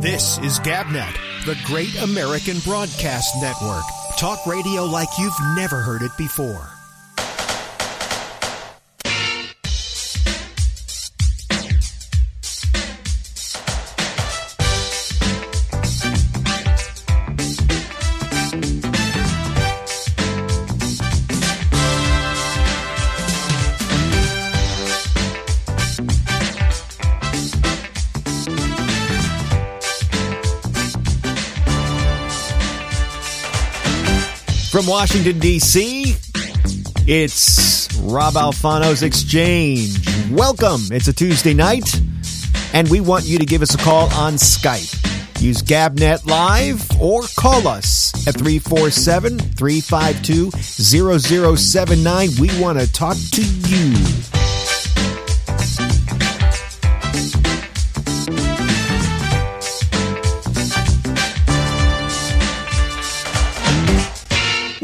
This is GabNet, the Great American Broadcast Network. Talk radio like you've never heard it before. Washington, D.C., it's Rob Alfano's Exchange. Welcome. It's a Tuesday night, and we want you to give us a call on Skype. Use Gabnet Live or call us at 347 352 0079. We want to talk to you.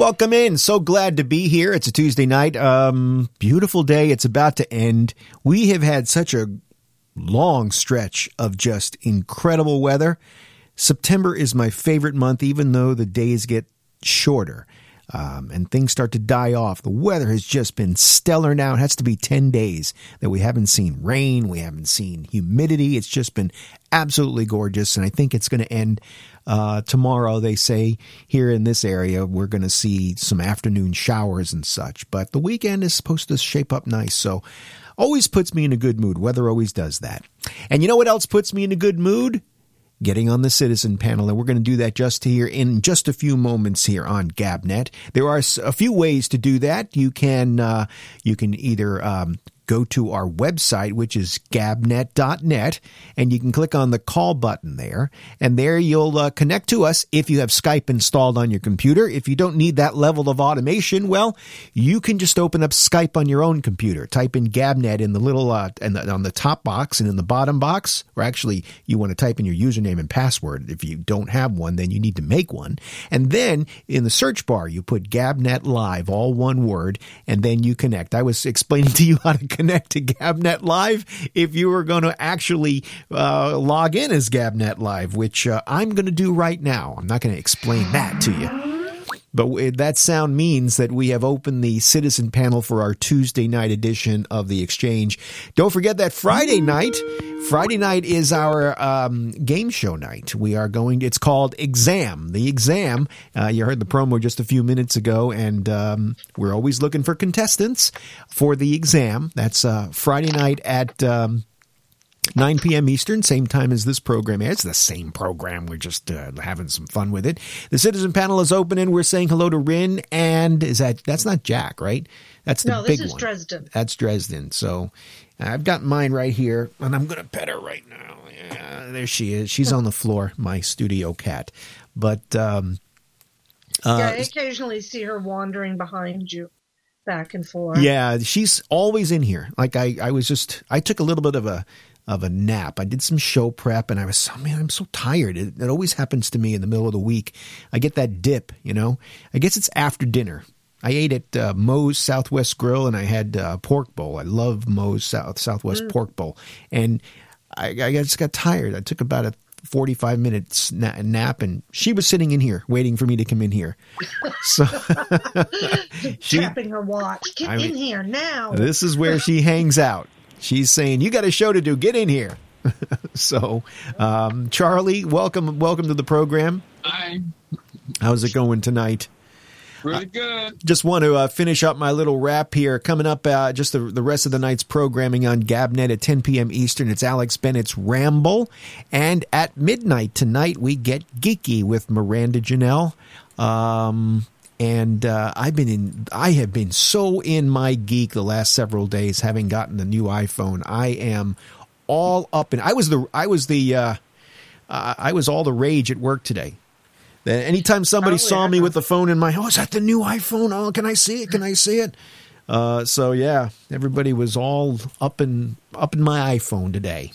Welcome in. So glad to be here. It's a Tuesday night. Um, beautiful day. It's about to end. We have had such a long stretch of just incredible weather. September is my favorite month, even though the days get shorter um, and things start to die off. The weather has just been stellar now. It has to be 10 days that we haven't seen rain, we haven't seen humidity. It's just been absolutely gorgeous. And I think it's going to end uh, tomorrow. They say here in this area, we're going to see some afternoon showers and such. But the weekend is supposed to shape up nice. So always puts me in a good mood. Weather always does that. And you know what else puts me in a good mood? getting on the citizen panel, and we're going to do that just here in just a few moments here on Gabnet. There are a few ways to do that. You can uh, you can either um, go to our website, which is gabnet.net, and you can click on the call button there. And there you'll uh, connect to us if you have Skype installed on your computer. If you don't need that level of automation, well, you can just open up Skype on your own computer. Type in Gabnet in the little, uh, and on the top box and in the bottom box, or actually, you want to type in your username and password. If you don't have one, then you need to make one. And then in the search bar, you put Gabnet Live, all one word, and then you connect. I was explaining to you how to connect to Gabnet Live if you were going to actually uh, log in as Gabnet Live, which uh, I'm going to do right now. I'm not going to explain that to you. But that sound means that we have opened the citizen panel for our Tuesday night edition of the exchange. Don't forget that Friday night, Friday night is our um, game show night. We are going, it's called Exam. The Exam, uh, you heard the promo just a few minutes ago, and um, we're always looking for contestants for the exam. That's uh, Friday night at. Um, 9 p.m. Eastern, same time as this program. It's the same program. We're just uh, having some fun with it. The citizen panel is open, and we're saying hello to Rin. And is that that's not Jack, right? That's the no, big this is one. Dresden. That's Dresden. So I've got mine right here, and I'm going to pet her right now. Yeah, there she is. She's on the floor, my studio cat. But um, uh, yeah, I occasionally see her wandering behind you, back and forth. Yeah, she's always in here. Like I, I was just, I took a little bit of a of a nap. I did some show prep and I was, oh man, I'm so tired. It, it, always happens to me in the middle of the week. I get that dip, you know? I guess it's after dinner. I ate at uh, Moe's Southwest Grill and I had uh, pork bowl. I love Moe's South Southwest mm. pork bowl. And I, I just got tired. I took about a 45 minutes nap and she was sitting in here waiting for me to come in here. So she, tapping her watch. Get I mean, in here now. This is where she hangs out she's saying, "You got a show to do. Get in here." so, um, Charlie, welcome, welcome to the program. Hi. How's it going tonight? Really good. Uh, just want to uh, finish up my little wrap here. Coming up, uh, just the, the rest of the night's programming on Gabnet at 10 p.m. Eastern. It's Alex Bennett's Ramble. And at midnight tonight, we get geeky with Miranda Janelle. Um, and uh, I've been in. I have been so in my geek the last several days, having gotten the new iPhone. I am all up and I was the. I was the. Uh, uh, I was all the rage at work today. That anytime somebody oh, saw me with the phone in my, oh, is that the new iPhone? Oh, can I see it? Can I see it? Uh, so yeah, everybody was all up in up in my iPhone today.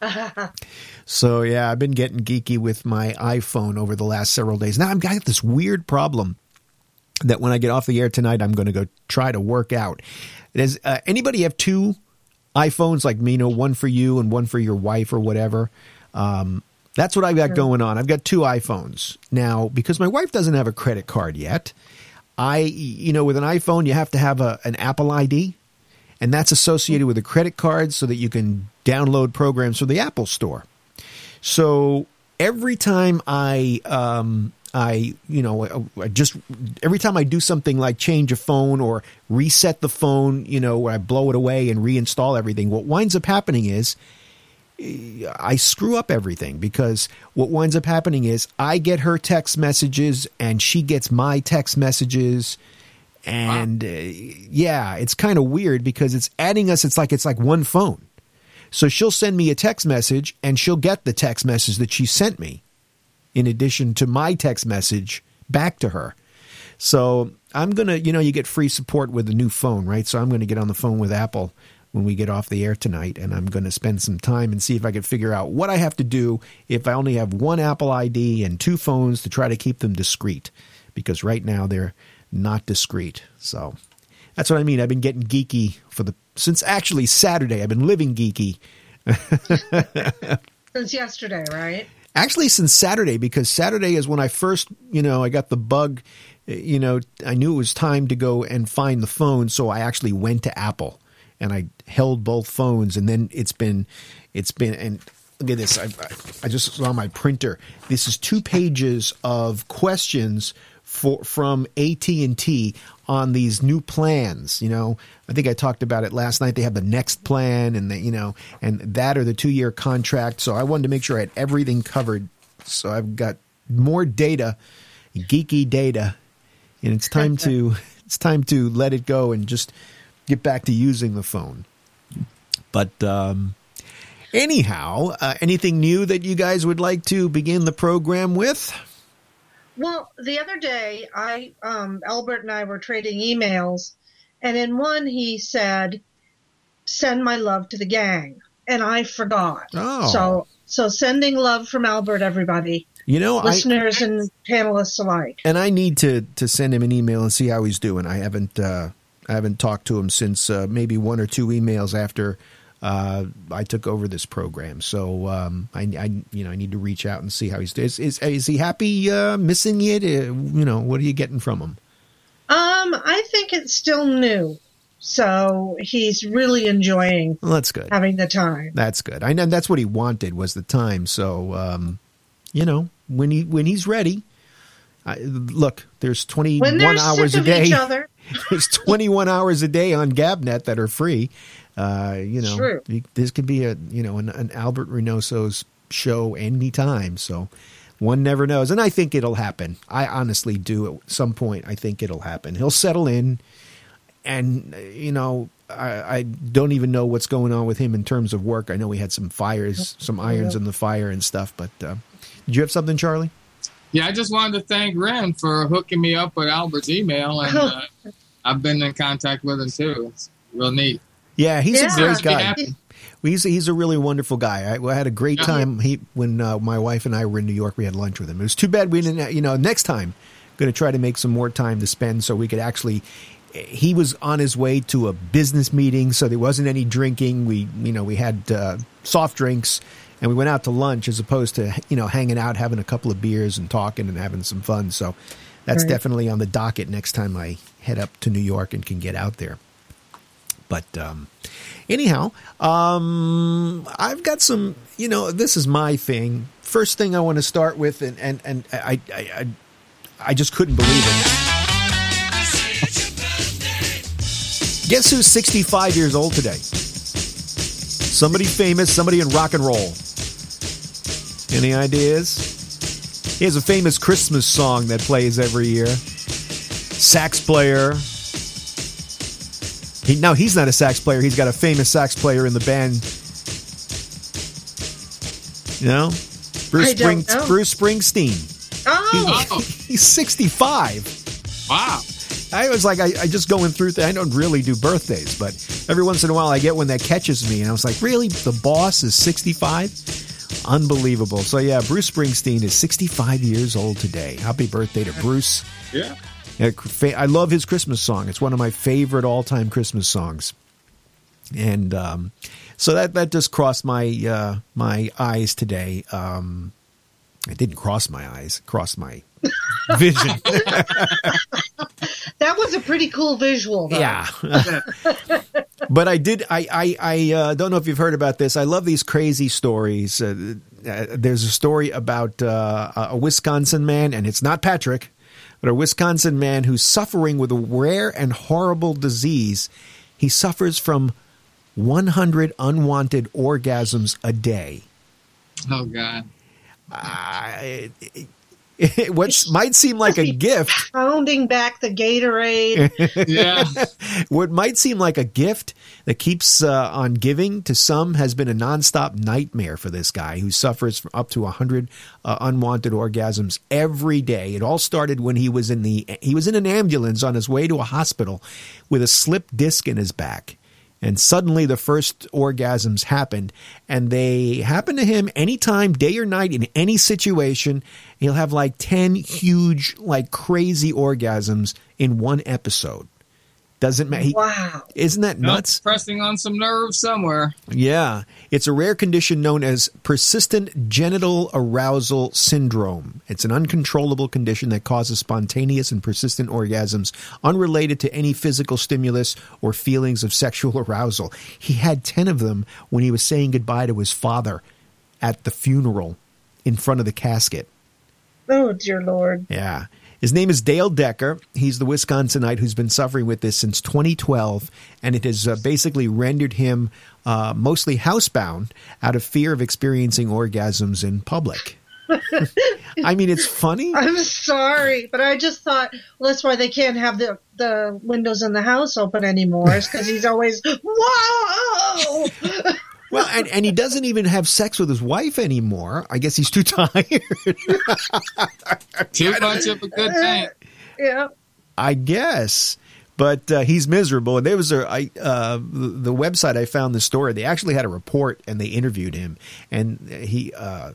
so yeah, I've been getting geeky with my iPhone over the last several days. Now I've got this weird problem that when I get off the air tonight, I'm going to go try to work out. Does uh, anybody have two iPhones like me? You know, one for you and one for your wife or whatever. Um, That's what I've got going on. I've got two iPhones now because my wife doesn't have a credit card yet. I, you know, with an iPhone, you have to have a, an Apple ID, and that's associated with a credit card so that you can download programs from the Apple Store. So every time I, um, I, you know, I just every time I do something like change a phone or reset the phone, you know, where I blow it away and reinstall everything, what winds up happening is I screw up everything because what winds up happening is I get her text messages and she gets my text messages. And wow. uh, yeah, it's kind of weird because it's adding us. It's like it's like one phone. So she'll send me a text message and she'll get the text message that she sent me in addition to my text message back to her. So I'm going to, you know, you get free support with the new phone, right? So I'm going to get on the phone with Apple when we get off the air tonight, and I'm going to spend some time and see if I can figure out what I have to do if I only have one Apple ID and two phones to try to keep them discreet, because right now they're not discreet. So that's what I mean. I've been getting geeky for the since actually Saturday. I've been living geeky. since yesterday, right? Actually, since Saturday, because Saturday is when I first, you know, I got the bug. You know, I knew it was time to go and find the phone, so I actually went to Apple and I held both phones, and then it's been, it's been, and look at this. I, I just saw my printer. This is two pages of questions for from AT and T on these new plans. You know, I think I talked about it last night. They have the next plan, and the, you know, and that or the two year contract. So I wanted to make sure I had everything covered. So I've got more data, geeky data, and it's time to it's time to let it go and just get back to using the phone. But um, anyhow, uh, anything new that you guys would like to begin the program with? Well, the other day, I um, Albert and I were trading emails, and in one he said, "Send my love to the gang," and I forgot. Oh. So, so sending love from Albert, everybody. You know, listeners I, and panelists alike. And I need to to send him an email and see how he's doing. I haven't. Uh, I haven't talked to him since uh, maybe one or two emails after uh, I took over this program. So um, I, I, you know, I need to reach out and see how he's doing. Is, is, is he happy uh, missing it? Uh, you know, what are you getting from him? Um, I think it's still new. So he's really enjoying. Well, that's good. Having the time. That's good. I know that's what he wanted was the time. So, um, you know, when he when he's ready, I, look, there's 21 hours a day. there's 21 hours a day on Gabnet that are free. Uh, you know, True. this could be a you know an, an Albert Reynoso's show anytime. So one never knows, and I think it'll happen. I honestly do. At some point, I think it'll happen. He'll settle in, and you know, I, I, don't even know what's going on with him in terms of work. I know he had some fires, some irons in the fire and stuff. But uh, did you have something, Charlie? Yeah, I just wanted to thank Ren for hooking me up with Albert's email, and uh, I've been in contact with him too. It's real neat. Yeah, he's yeah. a great guy. He's he's a really wonderful guy. I, I had a great time. He when uh, my wife and I were in New York, we had lunch with him. It was too bad we didn't. You know, next time, going to try to make some more time to spend so we could actually. He was on his way to a business meeting, so there wasn't any drinking. We you know we had uh, soft drinks and we went out to lunch as opposed to you know hanging out, having a couple of beers and talking and having some fun. So that's right. definitely on the docket next time I head up to New York and can get out there. But um, anyhow, um, I've got some. You know, this is my thing. First thing I want to start with, and and and I I I, I just couldn't believe it. Guess who's 65 years old today? Somebody famous, somebody in rock and roll. Any ideas? He has a famous Christmas song that plays every year. Sax player. He, now he's not a sax player. He's got a famous sax player in the band. You know, Bruce, Spring, know. Bruce Springsteen. Oh, he, he's sixty-five. Wow. I was like, I, I just going through. Th- I don't really do birthdays, but every once in a while I get one that catches me, and I was like, really, the boss is sixty-five. Unbelievable. So yeah, Bruce Springsteen is 65 years old today. Happy birthday to Bruce. Yeah. I love his Christmas song. It's one of my favorite all-time Christmas songs. And um, so that that just crossed my uh, my eyes today. Um, It didn't cross my eyes, it crossed my vision. That was a pretty cool visual, though. yeah. but I did. I I, I uh, don't know if you've heard about this. I love these crazy stories. Uh, uh, there's a story about uh, a Wisconsin man, and it's not Patrick, but a Wisconsin man who's suffering with a rare and horrible disease. He suffers from 100 unwanted orgasms a day. Oh God. Uh, it, what might seem like a gift Pounding back the Gatorade. Yeah. what might seem like a gift that keeps uh, on giving to some has been a nonstop nightmare for this guy who suffers from up to 100 uh, unwanted orgasms every day. It all started when he was in the he was in an ambulance on his way to a hospital with a slip disc in his back. And suddenly the first orgasms happened, and they happen to him anytime, day or night, in any situation. He'll have like 10 huge, like crazy orgasms in one episode. Doesn't matter. wow. Isn't that Nuts nuts? pressing on some nerves somewhere. Yeah. It's a rare condition known as persistent genital arousal syndrome. It's an uncontrollable condition that causes spontaneous and persistent orgasms unrelated to any physical stimulus or feelings of sexual arousal. He had 10 of them when he was saying goodbye to his father at the funeral in front of the casket. Oh, dear Lord. Yeah. His name is Dale Decker. He's the Wisconsinite who's been suffering with this since 2012, and it has uh, basically rendered him uh, mostly housebound out of fear of experiencing orgasms in public. I mean, it's funny. I'm sorry, but I just thought well, that's why they can't have the the windows in the house open anymore. Because he's always whoa. Well, and, and he doesn't even have sex with his wife anymore. I guess he's too tired. Too much of a good thing. yeah. I guess. But uh, he's miserable. And there was a I, uh, the, the website I found the story. They actually had a report and they interviewed him, and he, uh,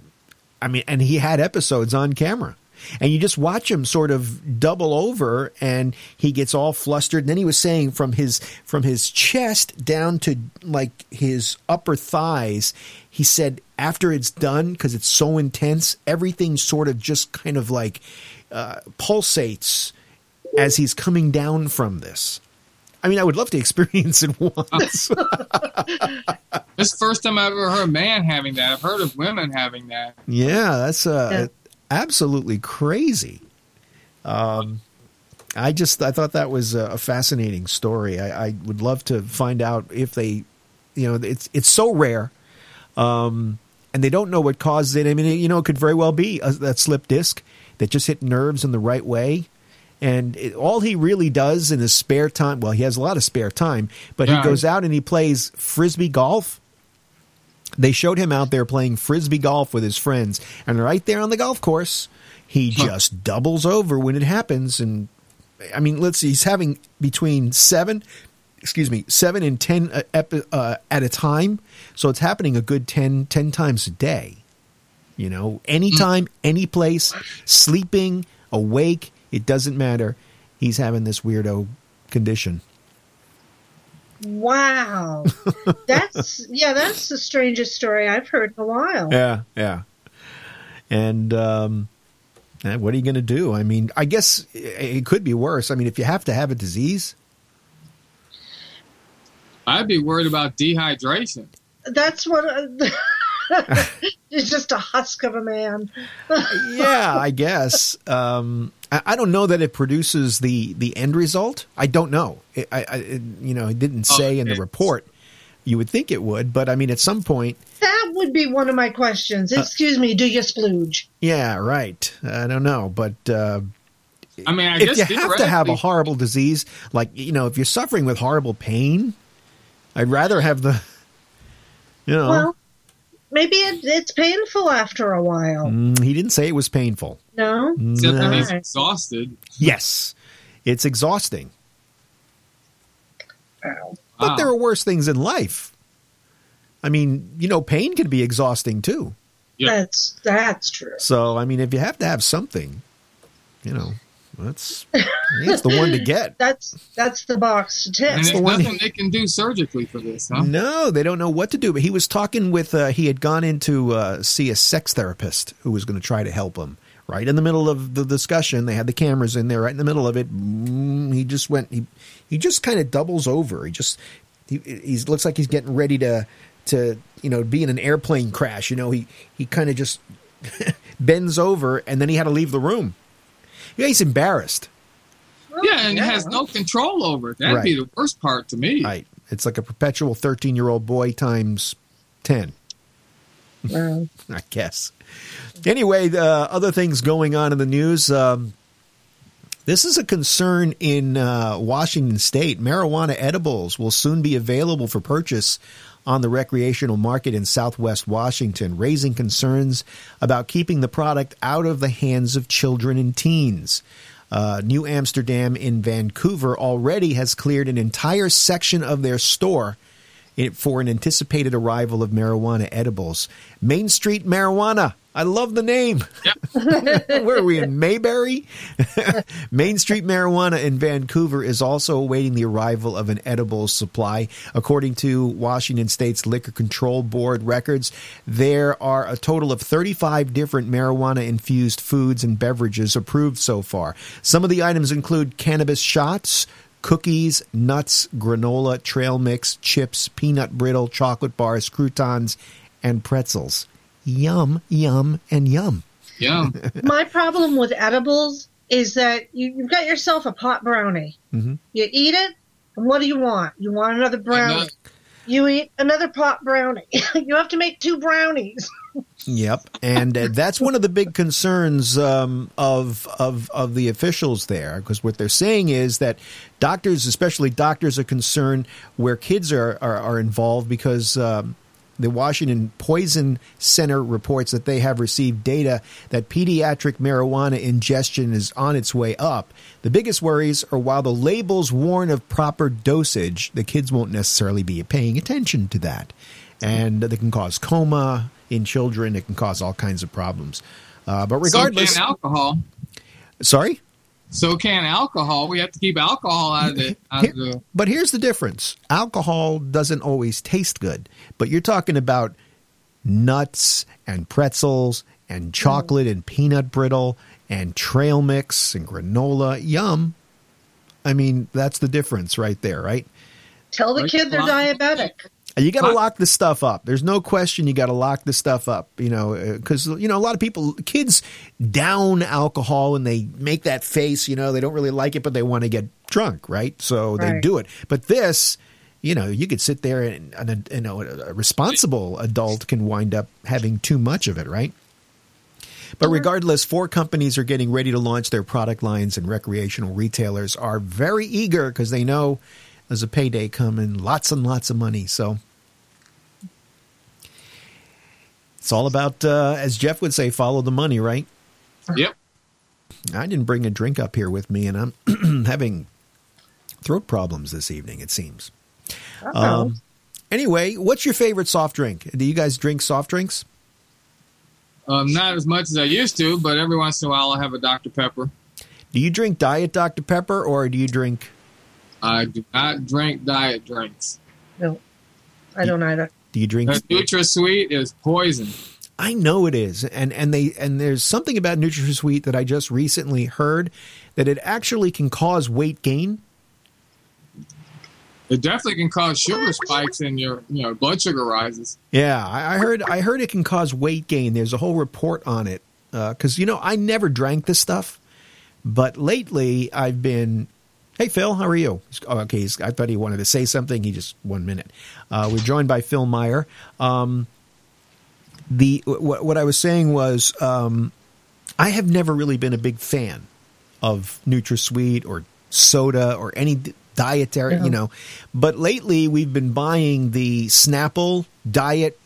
I mean, and he had episodes on camera. And you just watch him sort of double over, and he gets all flustered. And then he was saying from his from his chest down to like his upper thighs. He said after it's done, because it's so intense, everything sort of just kind of like uh, pulsates as he's coming down from this. I mean, I would love to experience it once. This is the first time I've ever heard a man having that. I've heard of women having that. yeah, that's uh, Yeah. Absolutely crazy. Um, I just I thought that was a fascinating story. I, I would love to find out if they, you know, it's it's so rare, um, and they don't know what causes it. I mean, you know, it could very well be a, that slip disc that just hit nerves in the right way. And it, all he really does in his spare time, well, he has a lot of spare time, but Yeah. he goes out and he plays frisbee golf. They showed him out there playing frisbee golf with his friends, and right there on the golf course, he Huh. just doubles over when it happens. And I mean, let's see, he's having between seven, excuse me, seven and ten uh, epi- uh, at a time, so it's happening a good 10, 10 times a day. You know, anytime, any place, sleeping, awake, it doesn't matter. He's having this weirdo condition. Wow. That's yeah. That's the strangest story I've heard in a while. Yeah, yeah. And um, eh, what are you going to do? I mean, I guess it it could be worse. I mean, if you have to have a disease, I'd be worried about dehydration. That's what. He's just a husk of a man. yeah, I guess. Um, I, I don't know that it produces the the end result. I don't know. It, I, I it, you know, it didn't Oh, say in the report. You would think it would, but I mean, at some point, That would be one of my questions. Uh, Excuse me, do you splooge? yeah, right. I don't know, but uh, I mean, I if guess you have to have a horrible disease, like you know, if you're suffering with horrible pain, I'd rather have the, you know. Well, maybe it, it's painful after a while. Mm, he didn't say it was painful. No. Except that he's exhausted. Yes, it's exhausting. Wow. But Wow. there are worse things in life. I mean, you know, pain can be exhausting too. Yeah. That's that's true. So, I mean, if you have to have something, you know, That's that's the one to get. That's that's the box to tick. And the there's one- nothing they can do surgically for this, huh? No, they don't know what to do. But he was talking with. Uh, he had gone in to uh, see a sex therapist who was going to try to help him. Right in the middle of the discussion, they had the cameras in there. Right in the middle of it, mm, he just went. He he just kind of doubles over. He just he he looks like he's getting ready to to you know be in an airplane crash. You know, he he kind of just bends over, and then he had to leave the room. Yeah, he's embarrassed. Yeah, and has no control over it. That'd be the worst part to me. Right. It's like a perpetual 13 year old boy times 10, I guess. Anyway, the other things going on in the news. Um, this is a concern in uh, Washington state. Marijuana edibles will soon be available for purchase on the recreational market in southwest Washington, raising concerns about keeping the product out of the hands of children and teens. Uh, New Vansterdam in Vancouver already has cleared an entire section of their store for an anticipated arrival of marijuana edibles. Main Street Marijuana. I love the name. Where are we in Mayberry? Main Street Marijuana in Vancouver is also awaiting the arrival of an edibles supply. According to Washington State's Liquor Control Board records, there are a total of 35 different marijuana infused foods and beverages approved so far. Some of the items include cannabis shots, cookies, nuts, granola, trail mix, chips, peanut brittle, chocolate bars, croutons, and pretzels. Yum, yum, and yum. Yeah. My problem with edibles is that you, you've got yourself a pot brownie. Mhm. You eat it, and what do you want? You want another brownie. Another- You eat another pot brownie. you have to make two brownies. Yep, and uh, that's one of the big concerns um, of of of the officials there, because what they're saying is that doctors, especially doctors, are concerned where kids are are, are involved because. Um, the Washington Poison Center reports that they have received data that pediatric marijuana ingestion is on its way up. The biggest worries are while the labels warn of proper dosage, the kids won't necessarily be paying attention to that. And they can cause coma in children, it can cause all kinds of problems. Uh, but regardless, so can alcohol. sorry? So can alcohol. We have to keep alcohol out of the. Out of the But here's the difference alcohol doesn't always taste good, but you're talking about nuts and pretzels and chocolate and peanut brittle and trail mix and granola. Yum. I mean, that's the difference right there, right? Tell the kid they're diabetic. You got to lock this stuff up. There's no question you got to lock this stuff up, you know, uh, because, you know, a lot of people, kids down alcohol and they make that face, you know, they don't really like it, but they want to get drunk, right? So they do it. But this, you know, you could sit there and, and a, you know, a responsible adult can wind up having too much of it, right? But mm-hmm. regardless, four companies are getting ready to launch their product lines, and recreational retailers are very eager because they know there's a payday coming, lots and lots of money. So it's all about, uh, as Jeff would say, follow the money, right? yep. I didn't bring a drink up here with me, and I'm having throat problems this evening, it seems. Um, anyway, what's your favorite soft drink? Do you guys drink soft drinks? Um, not as much as I used to, but every once in a while I'll have a Dr Pepper. Do you drink Diet Dr. Pepper or do you drink I do not drink diet drinks. no, I don't either. Do you drink The NutraSweet is poison. I know it is, and and they and there's something about NutraSweet that I just recently heard that it actually can cause weight gain. It definitely can cause sugar spikes in your, you know, blood sugar rises. Yeah, I, I heard I heard it can cause weight gain. There's a whole report on it uh, because you know I never drank this stuff, but lately I've been. Hey Phil, how are you? Oh, okay, he's, I thought he wanted to say something. He just one minute. Uh, we're joined by Phil Meyer. Um, the what, what I was saying was um, I have never really been a big fan of NutraSweet or soda or any dietary, Yeah. you know. But lately we've been buying the Snapple diet,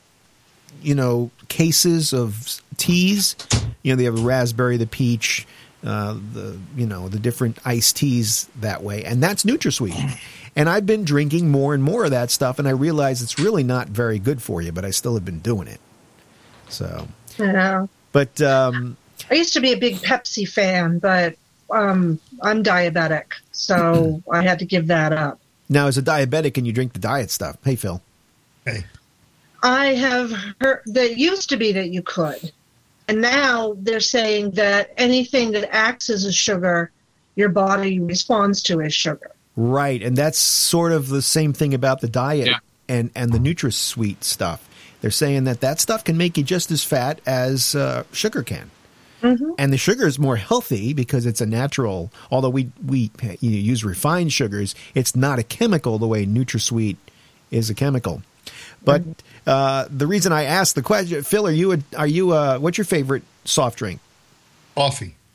you know, cases of teas. You know, they have the raspberry, the peach, uh, the you know the different iced teas that way, and that's NutraSweet. And I've been drinking more and more of that stuff, and I realize it's really not very good for you, but I still have been doing it. So, Yeah. but um, I used to be a big Pepsi fan, but um, I'm diabetic, so I had to give that up. Now, as a diabetic, and you drink the diet stuff. Hey, Phil. Hey, I have heard that used to be that you could, and now they're saying that anything that acts as a sugar, your body responds to as sugar. Right, and that's sort of the same thing about the diet Yeah. and and the NutraSweet stuff. They're saying that that stuff can make you just as fat as uh, sugar can. And the sugar is more healthy because it's a natural. Although we we you know, use refined sugars, it's not a chemical the way NutraSweet is a chemical. But uh, the reason I asked the question, Phil, are you a, are you a, what's your favorite soft drink?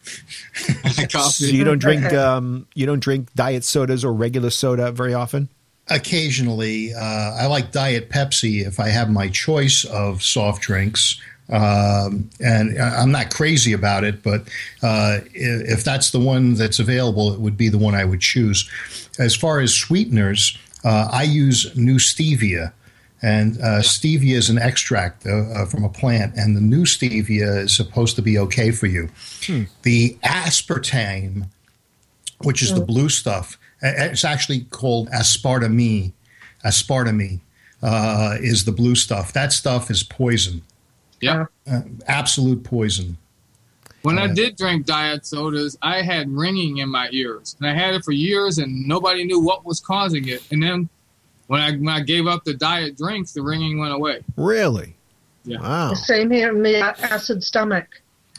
coffee. So you don't drink um, you don't drink diet sodas or regular soda very often. Occasionally, uh, I like Diet Pepsi if I have my choice of soft drinks. Um, and I- I'm not crazy about it, but uh, if that's the one that's available, it would be the one I would choose. As far as sweeteners, uh, I use new stevia. And uh, stevia is an extract uh, uh, from a plant, and the new stevia is supposed to be okay for you. The aspartame, which is the blue stuff, it's actually called aspartame. Aspartame uh, is the blue stuff. That stuff is poison, Yeah. absolute poison. When I did drink diet sodas, I had ringing in my ears, and I had it for years, and nobody knew what was causing it. And then when I when I gave up the diet drinks, the ringing went away. Really? Yeah. Wow. Same here, me acid stomach.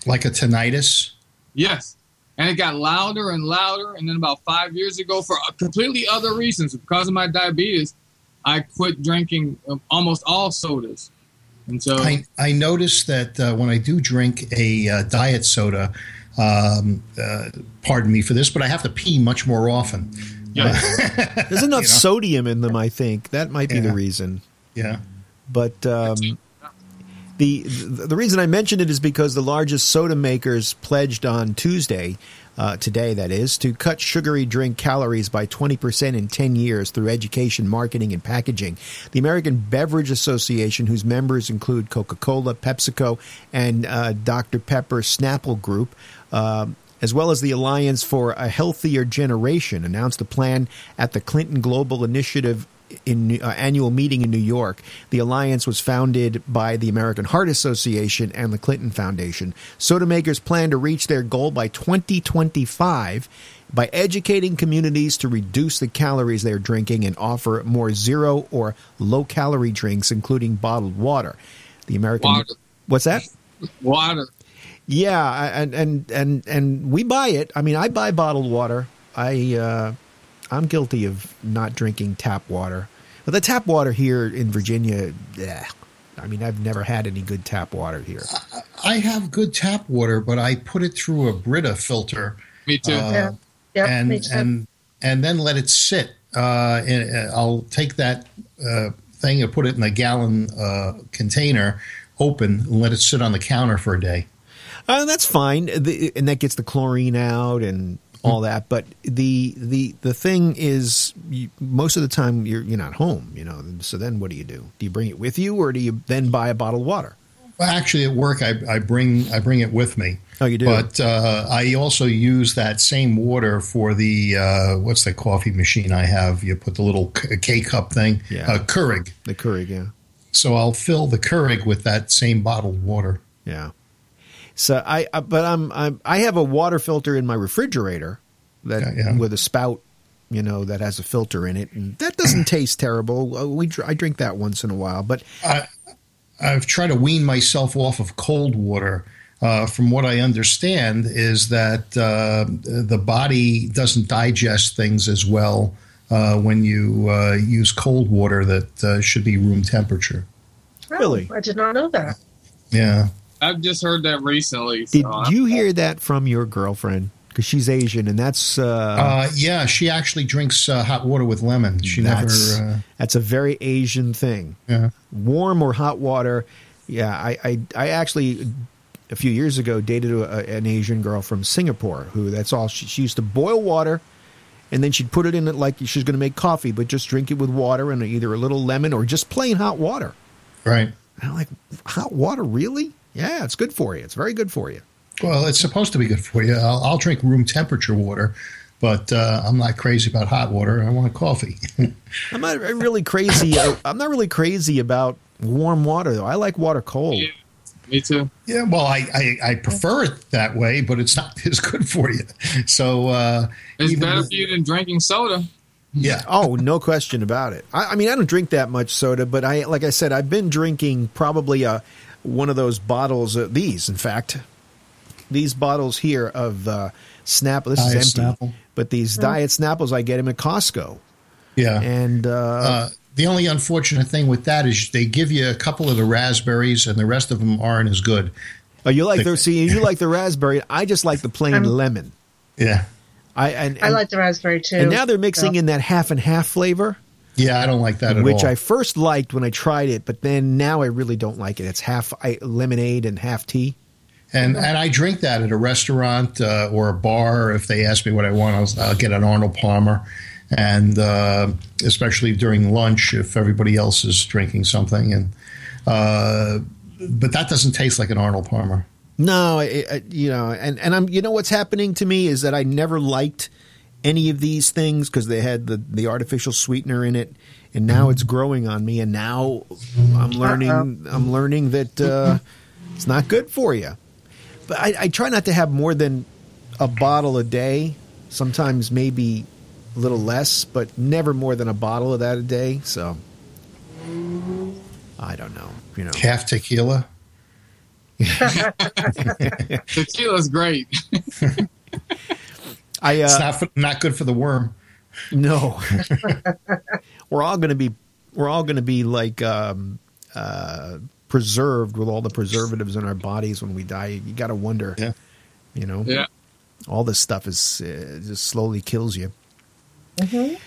Like a tinnitus. Yes, and it got louder and louder. And then about five years ago, for completely other reasons, because of my diabetes, I quit drinking um, almost all sodas. And so I, I notice that uh, when I do drink a uh, diet soda, um, uh, pardon me for this, but I have to pee much more often. Yeah, There's enough You know? sodium in them, I think. That might be the reason. Yeah. But um, the the reason I mentioned it is because the largest soda makers pledged on Tuesday, uh, today that is, to cut sugary drink calories by 20% in 10 years through education, marketing, and packaging. The American Beverage Association, whose members include Coca Cola, PepsiCo, and uh, Dr. Pepper Snapple Group, um, as well as the Alliance for a Healthier Generation, announced a plan at the Clinton Global Initiative in uh, annual meeting in New York. The alliance was founded by the American Heart Association and the Clinton Foundation. Soda makers plan to reach their goal by 2025 by educating communities to reduce the calories they're drinking and offer more zero or low calorie drinks, including bottled water. The American Water. what's that? water. Yeah, and and and and we buy it. I mean, I buy bottled water. I uh, I'm guilty of not drinking tap water, but the tap water here in Virginia, yeah. I mean, I've never had any good tap water here. I have good tap water, but I put it through a Brita filter Me too. Uh, Yeah. Yep, and makes sense. and and then let it sit. Uh, and uh, I'll take that uh, thing and put it in a gallon uh, container, open, and let it sit on the counter for a day. Uh, that's fine, the, and that gets the chlorine out and all that. But the the the thing is, you, most of the time you're you're not home, you know. So then, what do you do? Do you bring it with you, or do you then buy a bottle of water? Well, actually, at work, I, I bring I bring it with me. Oh, you do. But uh, I also use that same water for the uh, what's the coffee machine I have? You put the little K cup thing, Yeah. uh, Keurig. the Keurig, yeah. So I'll fill the Keurig with that same bottled water. Yeah. So I, I but I'm, I'm I have a water filter in my refrigerator that Yeah, yeah. with a spout, you know, that has a filter in it, and that doesn't taste terrible. Uh, We I drink that once in a while, but I've tried to wean myself off of cold water. Uh, from what I understand, is that uh, the body doesn't digest things as well uh, when you uh, use cold water that uh, should be room temperature. Really? I did not know that. Yeah. I've just heard that recently. did so I- you hear that from your girlfriend? Because she's Asian, and that's uh, Uh, yeah, she actually drinks uh, hot water with lemon. She that's never. Uh, that's a very Asian thing. yeah. warm or hot water. Yeah, I, I, I actually a few years ago dated a, an Asian girl from Singapore who that's all she, she used to boil water and then she'd put it in it like she's going to make coffee, but just drink it with water and either a little lemon or just plain hot water. Right. And I'm like, hot water, really? Yeah, it's good for you. It's very good for you. Well, it's supposed to be good for you. I'll, I'll drink room temperature water, but uh, I'm not crazy about hot water. I want coffee. I'm not really crazy. uh, I'm not really crazy about warm water though. I like water cold. Yeah. Me too. yeah, well, I, I, I prefer it that way, but it's not as good for you. So uh, It's better for you than drinking soda. yeah, Oh, no question about it. I, I mean, I don't drink that much soda, but I, like I said, I've been drinking probably uh one of those bottles. Of these, in fact, these bottles here of uh, Snapple. This Diet is empty, Snapple. but these Diet Snapples, I get them at Costco, yeah. and uh, Uh, the only unfortunate thing with that is they give you a couple of the raspberries, and the rest of them aren't as good. oh, you like the- the see, you like the raspberry. I just like the plain I'm- lemon. Yeah, I and, I like the raspberry too. and now they're mixing So- in that half and half flavor. Yeah, I don't like that at all. which all. I first liked when I tried it, but then now I really don't like it. It's half lemonade and half tea. And and I drink that at a restaurant uh, or a bar. If they ask me what I want, I'll, I'll get an Arnold Palmer, and uh, especially during lunch if everybody else is drinking something. And uh, but that doesn't taste like an Arnold Palmer. No, I, I, you know, and and I'm you know what's happening to me is that I never liked any of these things because they had the the artificial sweetener in it, and now it's growing on me, and now I'm learning I'm learning that uh, it's not good for you. But I, I try not to have more than a bottle a day. Sometimes maybe a little less, but never more than a bottle of that a day. So I don't know, you know. Half tequila. Tequila's great. I uh, It's not for, not good for the worm. No, we're all going to be we're all going to be like um, uh, preserved with all the preservatives in our bodies when we die. You got to wonder, Yeah. you know, Yeah. all this stuff is uh, just slowly kills you.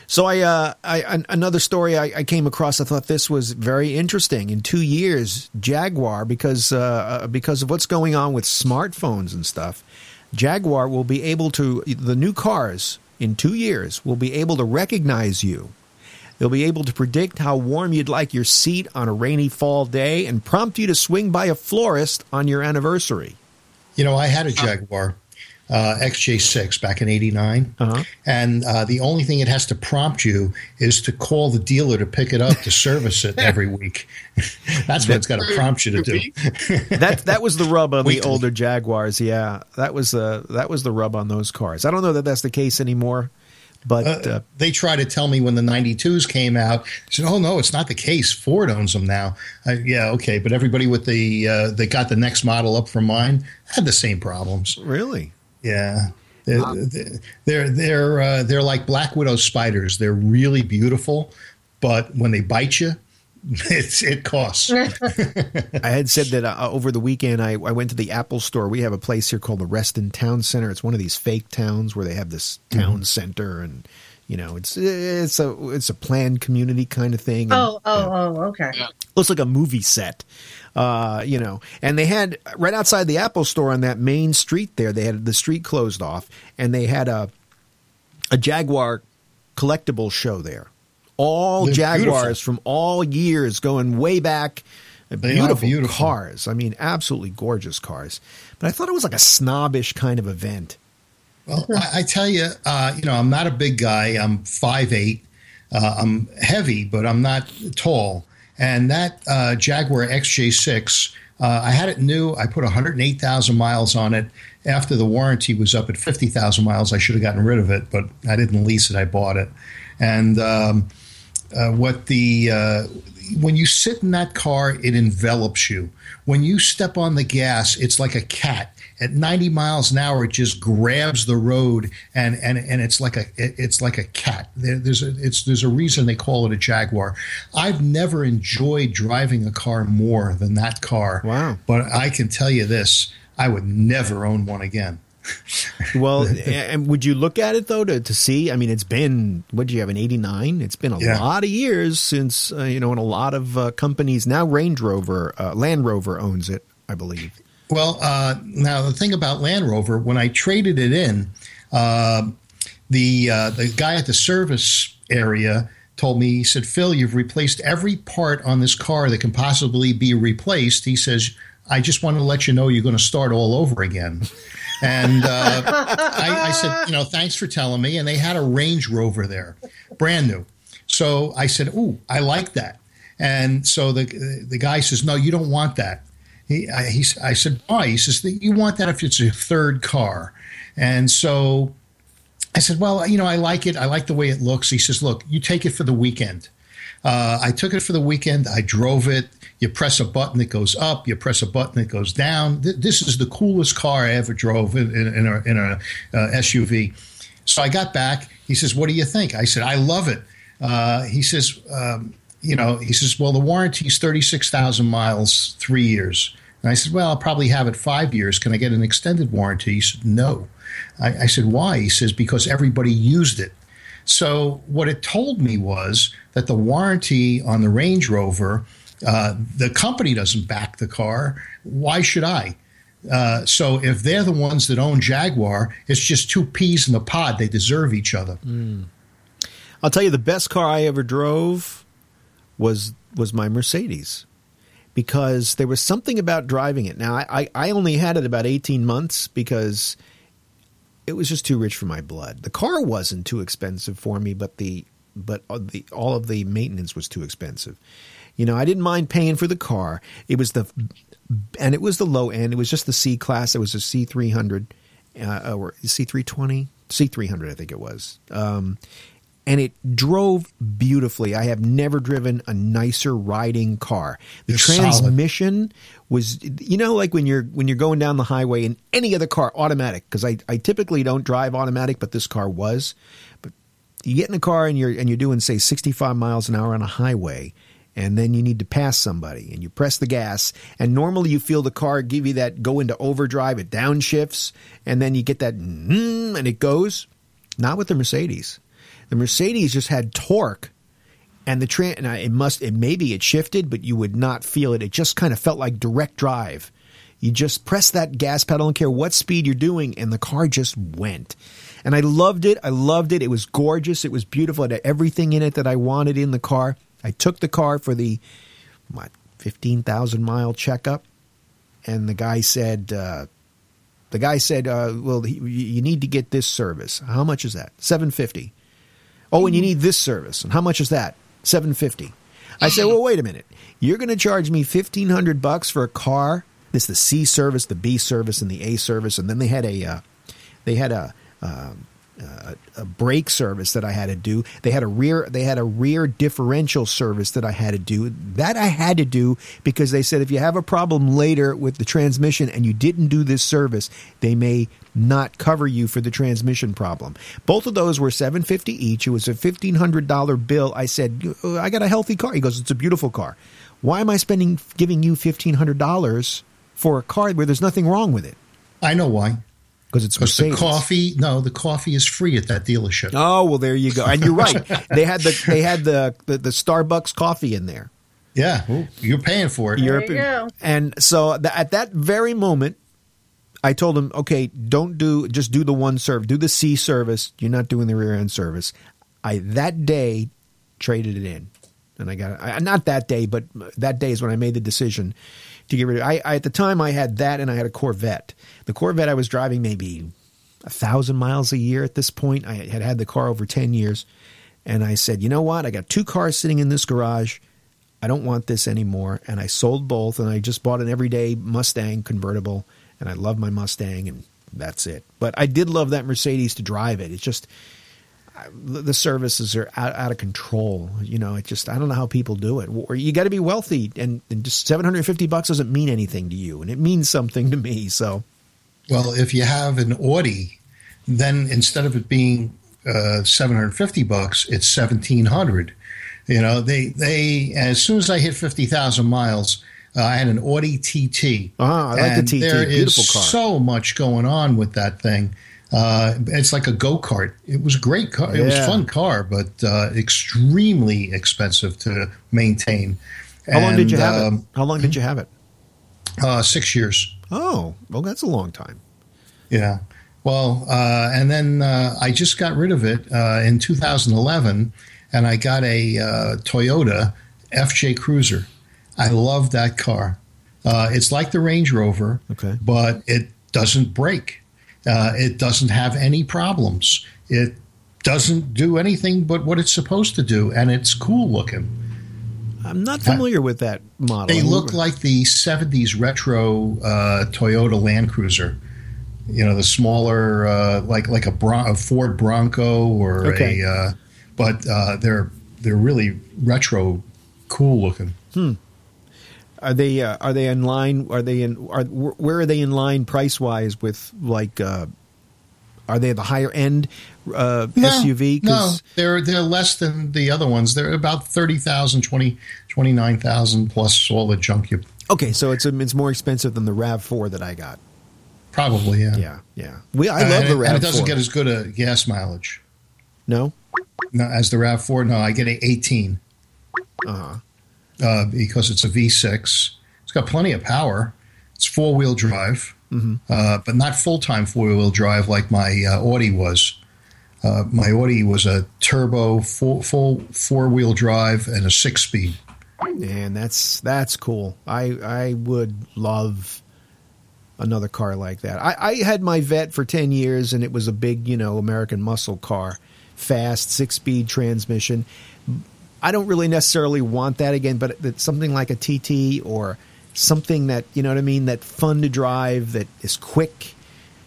So I, uh, I an- another story I, I came across. I thought this was very interesting. In two years, Jaguar, because uh, uh, because of what's going on with smartphones and stuff, Jaguar will be able to the new cars in two years will be able to recognize you. They'll be able to predict how warm you'd like your seat on a rainy fall day and prompt you to swing by a florist on your anniversary. You know, I had a Jaguar uh, XJ6 back in '89, Uh-huh. and uh, the only thing it has to prompt you is to call the dealer to pick it up to service it every week. That's what it's got to prompt you to do. that that was the rub on the older Jaguars. Yeah, that was the that was the rub on those cars. I don't know that that's the case anymore, but uh, They try to tell me when the 92s came out. I said, "Oh no, it's not the case. Ford owns them now." Yeah, okay, but everybody with the uh, that got the next model up from mine had the same problems. really, Yeah. They're they're they're, uh, they're like black widow spiders. They're really beautiful, but when they bite you, it's it costs. I had said that uh, over the weekend I, I went to the Apple store. We have a place here called the Reston Town Center. It's one of these fake towns where they have this town center, and you know it's it's a it's a planned community kind of thing. and- Oh, oh, oh, okay. Yeah. looks like a movie set. Uh, you know, and they had right outside the Apple store on that main street there, they had the street closed off and they had a a Jaguar collectible show there. All They're Jaguars beautiful. from all years going way back. Beautiful, beautiful. cars. I mean, absolutely gorgeous cars. But I thought it was like a snobbish kind of event. Well, I, I tell you, uh, you know, I'm not a big guy. I'm 5'8". Uh, I'm heavy, but I'm not tall. And that uh, Jaguar XJ6, uh, I had it new. I put 108,000 miles on it. After the warranty was up at 50,000 miles, I should have gotten rid of it, but I didn't lease it. I bought it. And um, uh, what the uh, when you sit in that car, it envelops you. When you step on the gas, it's like a cat. At 90 miles an hour, it just grabs the road, and and, and it's like a it's like a cat. There, there's a it's there's a reason they call it a Jaguar. I've never enjoyed driving a car more than that car. Wow. But I can tell you this: I would never own one again. Well, and would you look at it though to, to see? I mean, it's been what do you have an eighty nine? It's been a Yeah. lot of years since uh, you know, and a lot of uh, companies now. Range Rover, uh, Land Rover owns it, I believe. Well, uh, now the thing about Land Rover, when I traded it in, uh, the uh, the guy at the service area told me he said, "Phil, you've replaced every part on this car that can possibly be replaced." He says, I just want to let you know you're going to start all over again. And uh, I, I, said, you know, thanks for telling me. And they had a Range Rover there, brand new. So I said, ooh, I like that. And so the the guy says, no, you don't want that. He, I, he, I said, why? He says, you want that if it's a third car. And so I said, well, you know, I like it. I like the way it looks. He says, look, you take it for the weekend. Uh, I took it for the weekend. I drove it. You press a button, it goes up. You press a button, it goes down. Th- this is the coolest car I ever drove in, in, in a, in a uh, SUV. So I got back. He says, "What do you think?" I said, "I love it." Uh, he says, um, "You know," he says, "Well, the warranty is thirty six thousand miles, three years." And I said, "Well, I'll probably have it five years. Can I get an extended warranty?" He said, "No." I, I said, "Why?" He says, "Because everybody used it." So what it told me was that the warranty on the Range Rover, uh, the company doesn't back the car. Why should I? Uh, so if they're the ones that own Jaguar, it's just two peas in the pod. They deserve each other. Mm. I'll tell you, the best car I ever drove was was my Mercedes because there was something about driving it. Now I, I only had it about eighteen months because it was just too rich for my blood. The car wasn't too expensive for me, but the but the all of the maintenance was too expensive. You know, I didn't mind paying for the car. It was the and it was the low end. It was just the C class. It was a C three hundred uh, or C three twenty, C three hundred, I think it was. Um, and it drove beautifully. I have never driven a nicer riding car. The transmission solid. was, you know, like when you're when you're going down the highway in any other car, automatic. Because I, I typically don't drive automatic, but this car was. But you get in a car and you're and you're doing say 65 miles an hour on a highway, and then you need to pass somebody, and you press the gas, and normally you feel the car give you that go into overdrive, it downshifts, and then you get that mm, and it goes. Not with the Mercedes. The Mercedes just had torque, and the train. And it must. It maybe it shifted, but you would not feel it. It just kind of felt like direct drive. You just press that gas pedal and care what speed you're doing, and the car just went. And I loved it. I loved it. It was gorgeous. It was beautiful. It had everything in it that I wanted in the car. I took the car for the what fifteen thousand mile checkup, and the guy said. Uh, the guy said, uh, "Well, you need to get this service. How much is that? Seven fifty. Oh, and you need this service. And how much is that? 750. I say, "Well, wait a minute. You're going to charge me 1500 bucks for a car. This the C service, the B service and the A service and then they had a uh, they had a um, a brake service that I had to do. They had a rear they had a rear differential service that I had to do. That I had to do because they said if you have a problem later with the transmission and you didn't do this service, they may not cover you for the transmission problem. Both of those were 750 each. It was a $1500 bill. I said, "I got a healthy car." He goes, "It's a beautiful car. Why am I spending giving you $1500 for a car where there's nothing wrong with it?" I know why because it's because the coffee. No, the coffee is free at that dealership. Oh well, there you go. And you're right. they had the they had the, the, the Starbucks coffee in there. Yeah, Ooh, you're paying for it. There you go. And so the, at that very moment, I told him, okay, don't do just do the one service, do the C service. You're not doing the rear end service. I that day traded it in, and I got it. Not that day, but that day is when I made the decision to get rid of. I, I at the time I had that and I had a Corvette. The Corvette I was driving maybe a thousand miles a year at this point. I had had the car over ten years, and I said, you know what? I got two cars sitting in this garage. I don't want this anymore, and I sold both, and I just bought an everyday Mustang convertible, and I love my Mustang, and that's it. But I did love that Mercedes to drive it. It's just the services are out, out of control. You know, it just I don't know how people do it. Or you got to be wealthy, and, and just seven hundred fifty bucks doesn't mean anything to you, and it means something to me. So, well, if you have an Audi, then instead of it being uh, seven hundred fifty bucks, it's seventeen hundred. You know, they they as soon as I hit fifty thousand miles. Uh, I had an Audi TT. Ah, I like the TT. There Beautiful is car. so much going on with that thing. Uh, it's like a go kart. It was a great car. It was a fun car, but uh, extremely expensive to maintain. How long did you And, have it? um, How long did you have it? Uh, six years. Oh, well, that's a long time. Yeah. Well, uh, and then uh, I just got rid of it uh, in 2011, and I got a uh, Toyota FJ Cruiser. I love that car. Uh, it's like the Range Rover, Okay. but it doesn't break. Uh, it doesn't have any problems. It doesn't do anything but what it's supposed to do, and it's cool looking. I'm not familiar with that model. They look like the 70s retro uh, Toyota Land Cruiser. You know, the smaller, uh, like like a, Bron- a Ford Bronco or Okay. a, uh, but uh, they're they're really retro, cool looking. Are they uh, are they in line? Are they in? Are where are they in line price wise with like? Uh, are they the higher end uh, SUV? No, they're they're less than the other ones. They're about 30,000, 20, 29,000 plus all the junk you okay, so it's it's more expensive than the Rav Four that I got. probably yeah. Yeah, yeah. We I love the Rav and it doesn't 4. get as good a gas mileage no. no, as the Rav Four. No, I get a 18 Uh-huh. Uh, because it's a V6. It's got plenty of power. It's four wheel drive, uh, but not full time four wheel drive like my uh, Audi was. Uh, my Audi was a turbo full, full four wheel drive and a six speed. And that's that's cool. I I would love another car like that. I, I had my vet for ten years, and it was a big, you know, American muscle car, fast six speed transmission. I don't really necessarily want that again, but something like a TT or something that you know what I mean, that fun to drive, that is quick.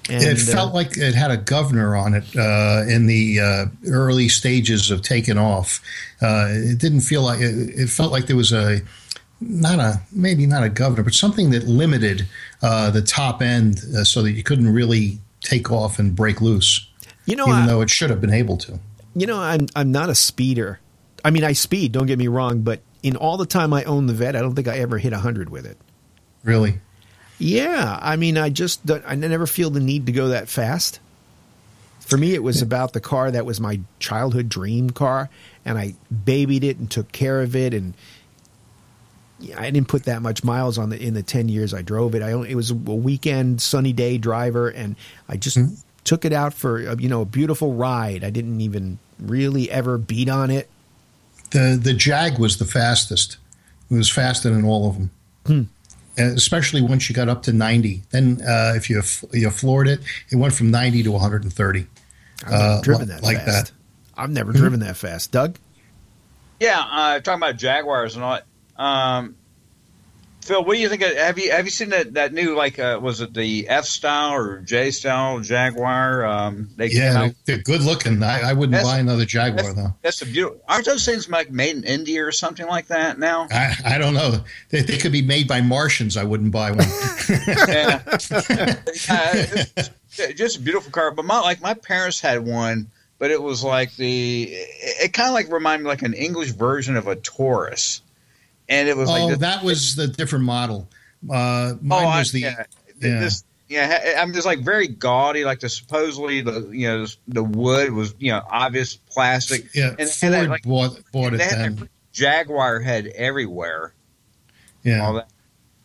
And, it felt uh, like it had a governor on it uh, in the uh, early stages of taking off. Uh, it didn't feel like it, it felt like there was a not a maybe not a governor, but something that limited uh, the top end uh, so that you couldn't really take off and break loose, you know, even I, though it should have been able to. You know, I'm I'm not a speeder. I mean, I speed. Don't get me wrong, but in all the time I own the vet, I don't think I ever hit hundred with it. Really, Yeah, I mean, I just I never feel the need to go that fast. For me, it was about the car that was my childhood dream car, and I babied it and took care of it, and I didn't put that much miles on the in the ten years I drove it. I only, it was a weekend sunny day driver, and I just hmm. took it out for a, you know a beautiful ride. I didn't even really ever beat on it. The the Jag was the fastest. It was faster than all of them. Hmm. Especially once you got up to 90. Then uh, if you you floored it, it went from 90 to 130. I've never Uh, driven that like fast. that. I've never driven that fast. Doug, Yeah, uh, talking about Jaguars and all that. Um, Phil, what do you think? Of, have you have you seen that that new like uh, was it the F style or J style Jaguar? Um, they Yeah, they're good looking. I, I wouldn't That's- buy another Jaguar though. That's a beautiful. Aren't those things like made in India or something like that now? I, I don't know. They, they could be made by Martians. I wouldn't buy one. yeah. Uh, just a beautiful car. But my like my parents had one, but it was like the it, it kind of like reminded me like an English version of a Taurus, and it was like oh, this- that was the different model. Uh, oh, mine I, was the yeah. yeah. This, yeah, I'm just like very gaudy, like the supposedly the you know the wood was you know obvious plastic. yeah. and- Ford they, like, bought bought it then. Jaguar head everywhere. All Yeah, that.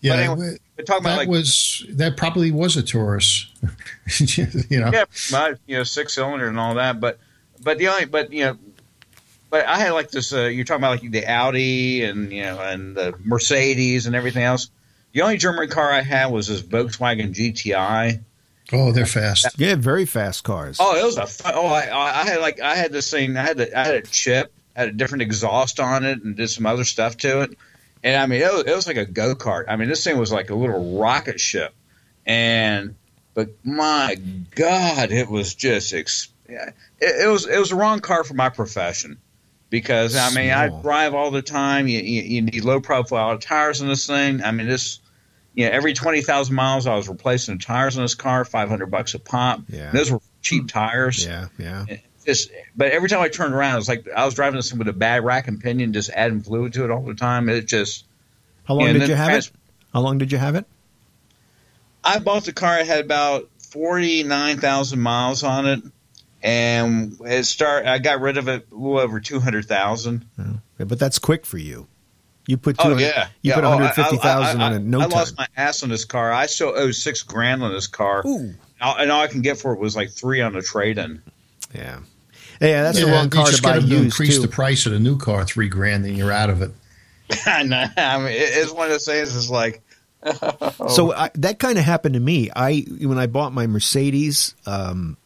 yeah. but anyway, We're talking that about like was that probably was a Taurus. you know, yeah, my, you know, six cylinder and all that. But but the only but you know, but I had like this. Uh, you're talking about like the Audi and you know and the Mercedes and everything else. The only German car I had was this Volkswagen GTI. oh, they're fast. yeah, very fast cars. Oh, it was a fu- oh I I had like I had this thing. I had the, I had a chip, had a different exhaust on it, and did some other stuff to it. And I mean, it was, it was like a go kart. I mean, this thing was like a little rocket ship. And but my God, it was just ex- yeah, it, it was it was the wrong car for my profession because I mean I drive all the time. You, you, you need low profile tires in this thing. I mean this. You know, every twenty thousand miles, I was replacing the tires in this car, five hundred bucks a pop. Yeah. those were cheap tires. yeah, yeah. Just, but every time I turned around, it was like I was driving this thing with a bad rack and pinion, just adding fluid to it all the time. It just. How long Yeah, and did you have trans- it? How long did you have it? I bought the car. It had about forty nine thousand miles on it, and it start. I got rid of it a little over two hundred thousand. But that's quick for you. You put Oh 200 yeah, you yeah. put Oh, one hundred fifty thousand on I- it in no I time. lost my ass on this car. I still owe six grand on this car, Ooh, and all I can get for it was like three on a trade in. yeah, yeah. That's the Yeah, wrong you car to buy get them used increase too. the price of the new car three grand, and you're out of it. I know. I mean, it's one of those things. It's like, So I, that kind of happened to me. I when I bought my Mercedes, um,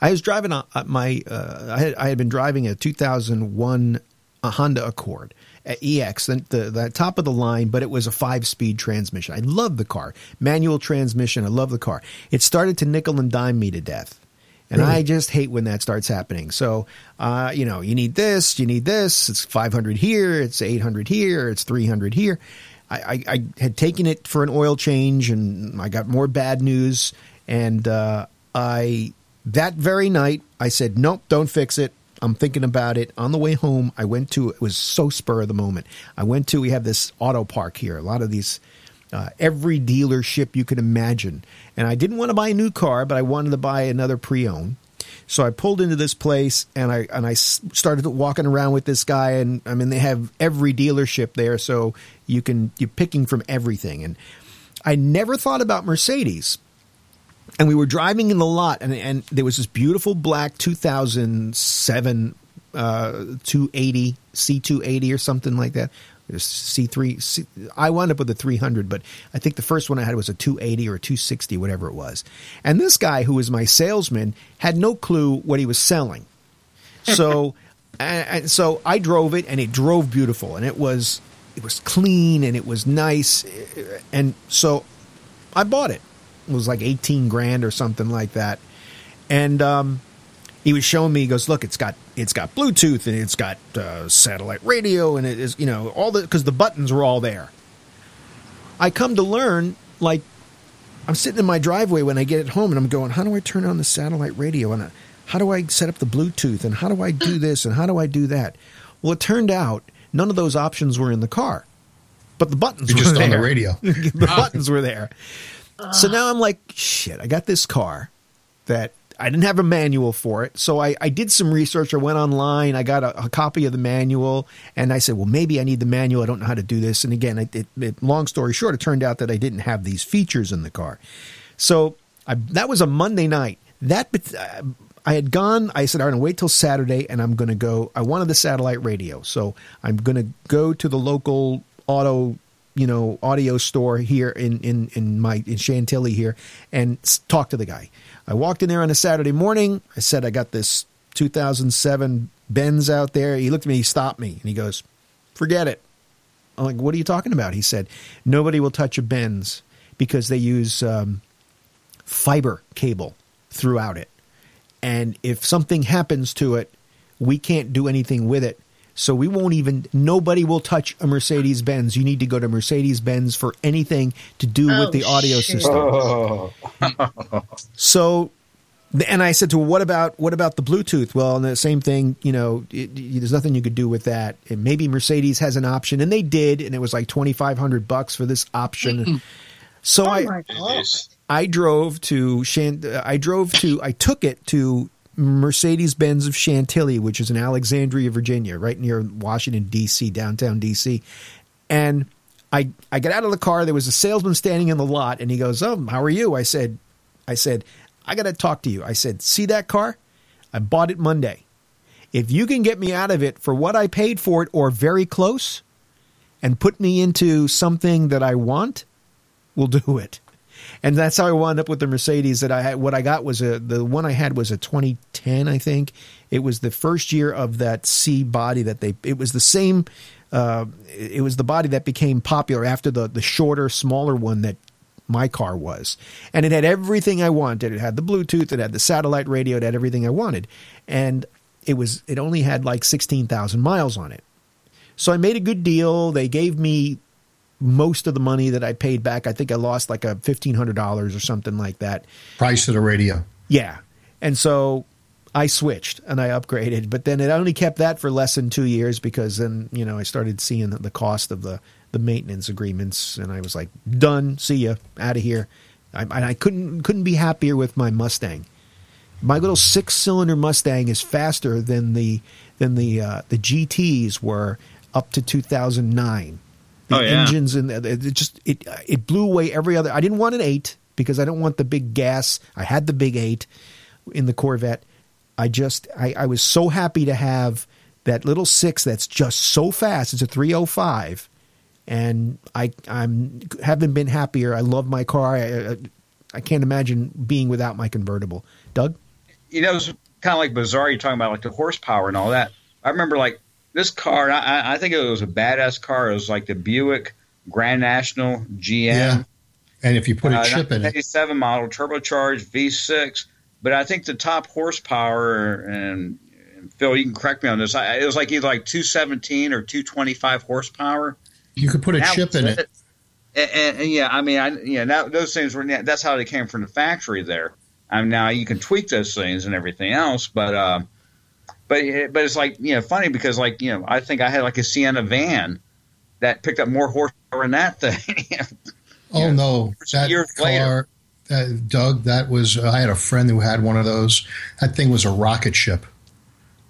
I was driving a, my uh, I, had, I had been driving a 2001 a Honda Accord at EX, the, the, the top of the line, but it was a five speed transmission. I love the car, manual transmission. I love the car. It started to nickel and dime me to death. And I just hate when that starts happening. So, uh, you know, you need this, you need this. It's 500 here, it's 800 here, it's 300 here. I, I, I had taken it for an oil change and I got more bad news. And uh, I, that very night, I said, nope, don't fix it. I'm thinking about it. On the way home, I went to, it was so spur of the moment. I went to, we have this auto park here, a lot of these uh, every dealership you could imagine. And I didn't want to buy a new car, but I wanted to buy another pre-owned. So I pulled into this place and I and I started walking around with this guy and I mean they have every dealership there so you can you're picking from everything and I never thought about Mercedes. And we were driving in the lot and and there was this beautiful black 2007 uh 280 C280 or something like that. C3. C, I wound up with a 300, but I think the first one I had was a 280 or a 260, whatever it was. And this guy, who was my salesman, had no clue what he was selling. So, and, and so I drove it, and it drove beautiful, and it was it was clean and it was nice, and so I bought it. It was like 18 grand or something like that, and um, he was showing me. He goes, "Look, it's got it's got Bluetooth and it's got uh, satellite radio and it is you know all the because the buttons were all there." I come to learn, like, I'm sitting in my driveway when I get it home and I'm going, "How do I turn on the satellite radio and uh, how do I set up the Bluetooth and how do I do this and how do I do that?" Well, it turned out none of those options were in the car, but the buttons You're were just there. on the radio. the buttons were there. So now I'm like, shit, I got this car that I didn't have a manual for it. So I, I did some research. I went online. I got a, a copy of the manual and I said, well, maybe I need the manual. I don't know how to do this. And again, it, it, it, long story short, it turned out that I didn't have these features in the car. So I, that was a Monday night. That uh, I had gone. I said, I'm going to wait till Saturday and I'm going to go. I wanted the satellite radio. So I'm going to go to the local auto you know audio store here in in in my in Chantilly here and talk to the guy. I walked in there on a Saturday morning. I said I got this 2007 Benz out there. He looked at me, he stopped me, and he goes, "Forget it." I'm like, "What are you talking about?" He said, "Nobody will touch a Benz because they use um, fiber cable throughout it, and if something happens to it, we can't do anything with it." So we won't even, nobody will touch a Mercedes Benz. You need to go to Mercedes Benz for anything to do Oh, with the audio shit. system. Oh. So, and I said to her, "What about what about the Bluetooth?" Well, and the same thing. You know, it, it- there's nothing you could do with that. And maybe Mercedes has an option, and they did, and it was like twenty five hundred bucks for this option. So Oh I. I drove to Shan- uh, I drove to I took it to Mercedes Benz of Chantilly, which is in Alexandria, Virginia, right near Washington D.C., downtown D.C. And I I got out of the car. There was a salesman standing in the lot, and he goes, "Oh, how are you?" I said, "I said I got to talk to you." I said, "See that car? I bought it Monday. If you can get me out of it for what I paid for it, or very close, and put me into something that I want, we'll do it." And that's how I wound up with the Mercedes that I had. What I got was a the one I had was a 2010, I think. It was the first year of that C body that they. It was the same. Uh, it was the body that became popular after the the shorter, smaller one that my car was, and it had everything I wanted. It had the Bluetooth, it had the satellite radio, it had everything I wanted, and it was. It only had like sixteen thousand miles on it. So I made a good deal. They gave me most of the money that I paid back. I think I lost like a fifteen hundred dollars or something like that. Price of the radio. Yeah, and so I switched and I upgraded, but then it only kept that for less than two years because then you know I started seeing the cost of the the maintenance agreements, and I was like, done. See ya, out of here. I, and I couldn't couldn't be happier with my Mustang. My little six cylinder Mustang is faster than the than the uh, the GTS were up to 2009. The Oh, yeah. engines and it just it it blew away every other. I didn't want an eight because I don't want the big gas. I had the big eight in the Corvette. I just I, I was so happy to have that little six that's just so fast. It's a 305 and I I'm haven't been happier. I love my car. I, I, I can't imagine being without my convertible. Doug, you know, it's kind of like bizarre. You're talking about like the horsepower and all that. I remember like this car. I, I think it was a badass car. It was like the Buick Grand National GM. Yeah. And if you put a uh, chip in it, 87 model turbocharged V6. But I think the top horsepower and, and Phil, you can correct me on this. I, it was like either like 217 or 225 horsepower. You could put a chip in it. it. And, and, and, yeah, I mean, I yeah, that, those things were that's how they came from the factory there. I mean, now you can tweak those things and everything else, but uh, but but it's like you know funny because like you know I think I had like a Sienna van that picked up more horsepower than that thing. oh know, no, that years car, later. Uh, Doug, that was uh, I had a friend who had one of those. That thing was a rocket ship.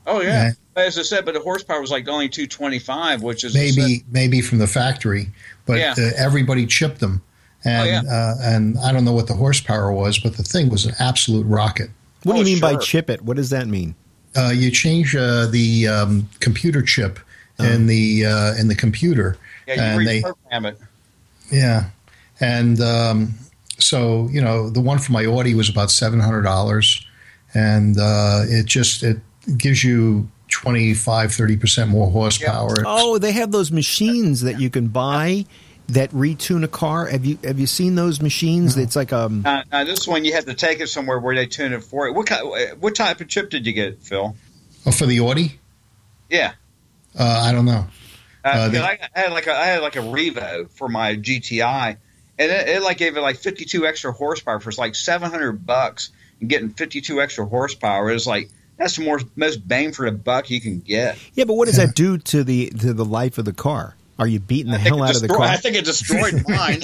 Oh yeah. yeah. As I said, but the horsepower was like only 225, which is maybe maybe from the factory, but yeah. uh, everybody chipped them, and oh, yeah. uh, and I don't know what the horsepower was, but the thing was an absolute rocket. What do you oh, mean sure. by chip it? What does that mean? Uh, you change uh, the um, computer chip uh-huh. in the uh, in the computer. Yeah, you and reprogram they, it. Yeah, and um, so you know the one for my Audi was about seven hundred dollars, and uh, it just it gives you 25 30 percent more horsepower. Yeah. Oh, they have those machines that you can buy that retune a car. Have you have you seen those machines? No. It's like um. Uh, uh, this one you have to take it somewhere where they tune it for it. What kind, what type of chip did you get, Phil? Oh, for the Audi. Yeah. Uh, I don't know. Uh, uh they, I had like a I had like a Revo for my GTI, and it, it, like gave it like 52 extra horsepower for like 700 bucks. And getting 52 extra horsepower is like that's the more most bang for the buck you can get. Yeah, but what does that do to the to the life of the car? Are you beating the hell out destroy, of the car? I think it destroyed mine.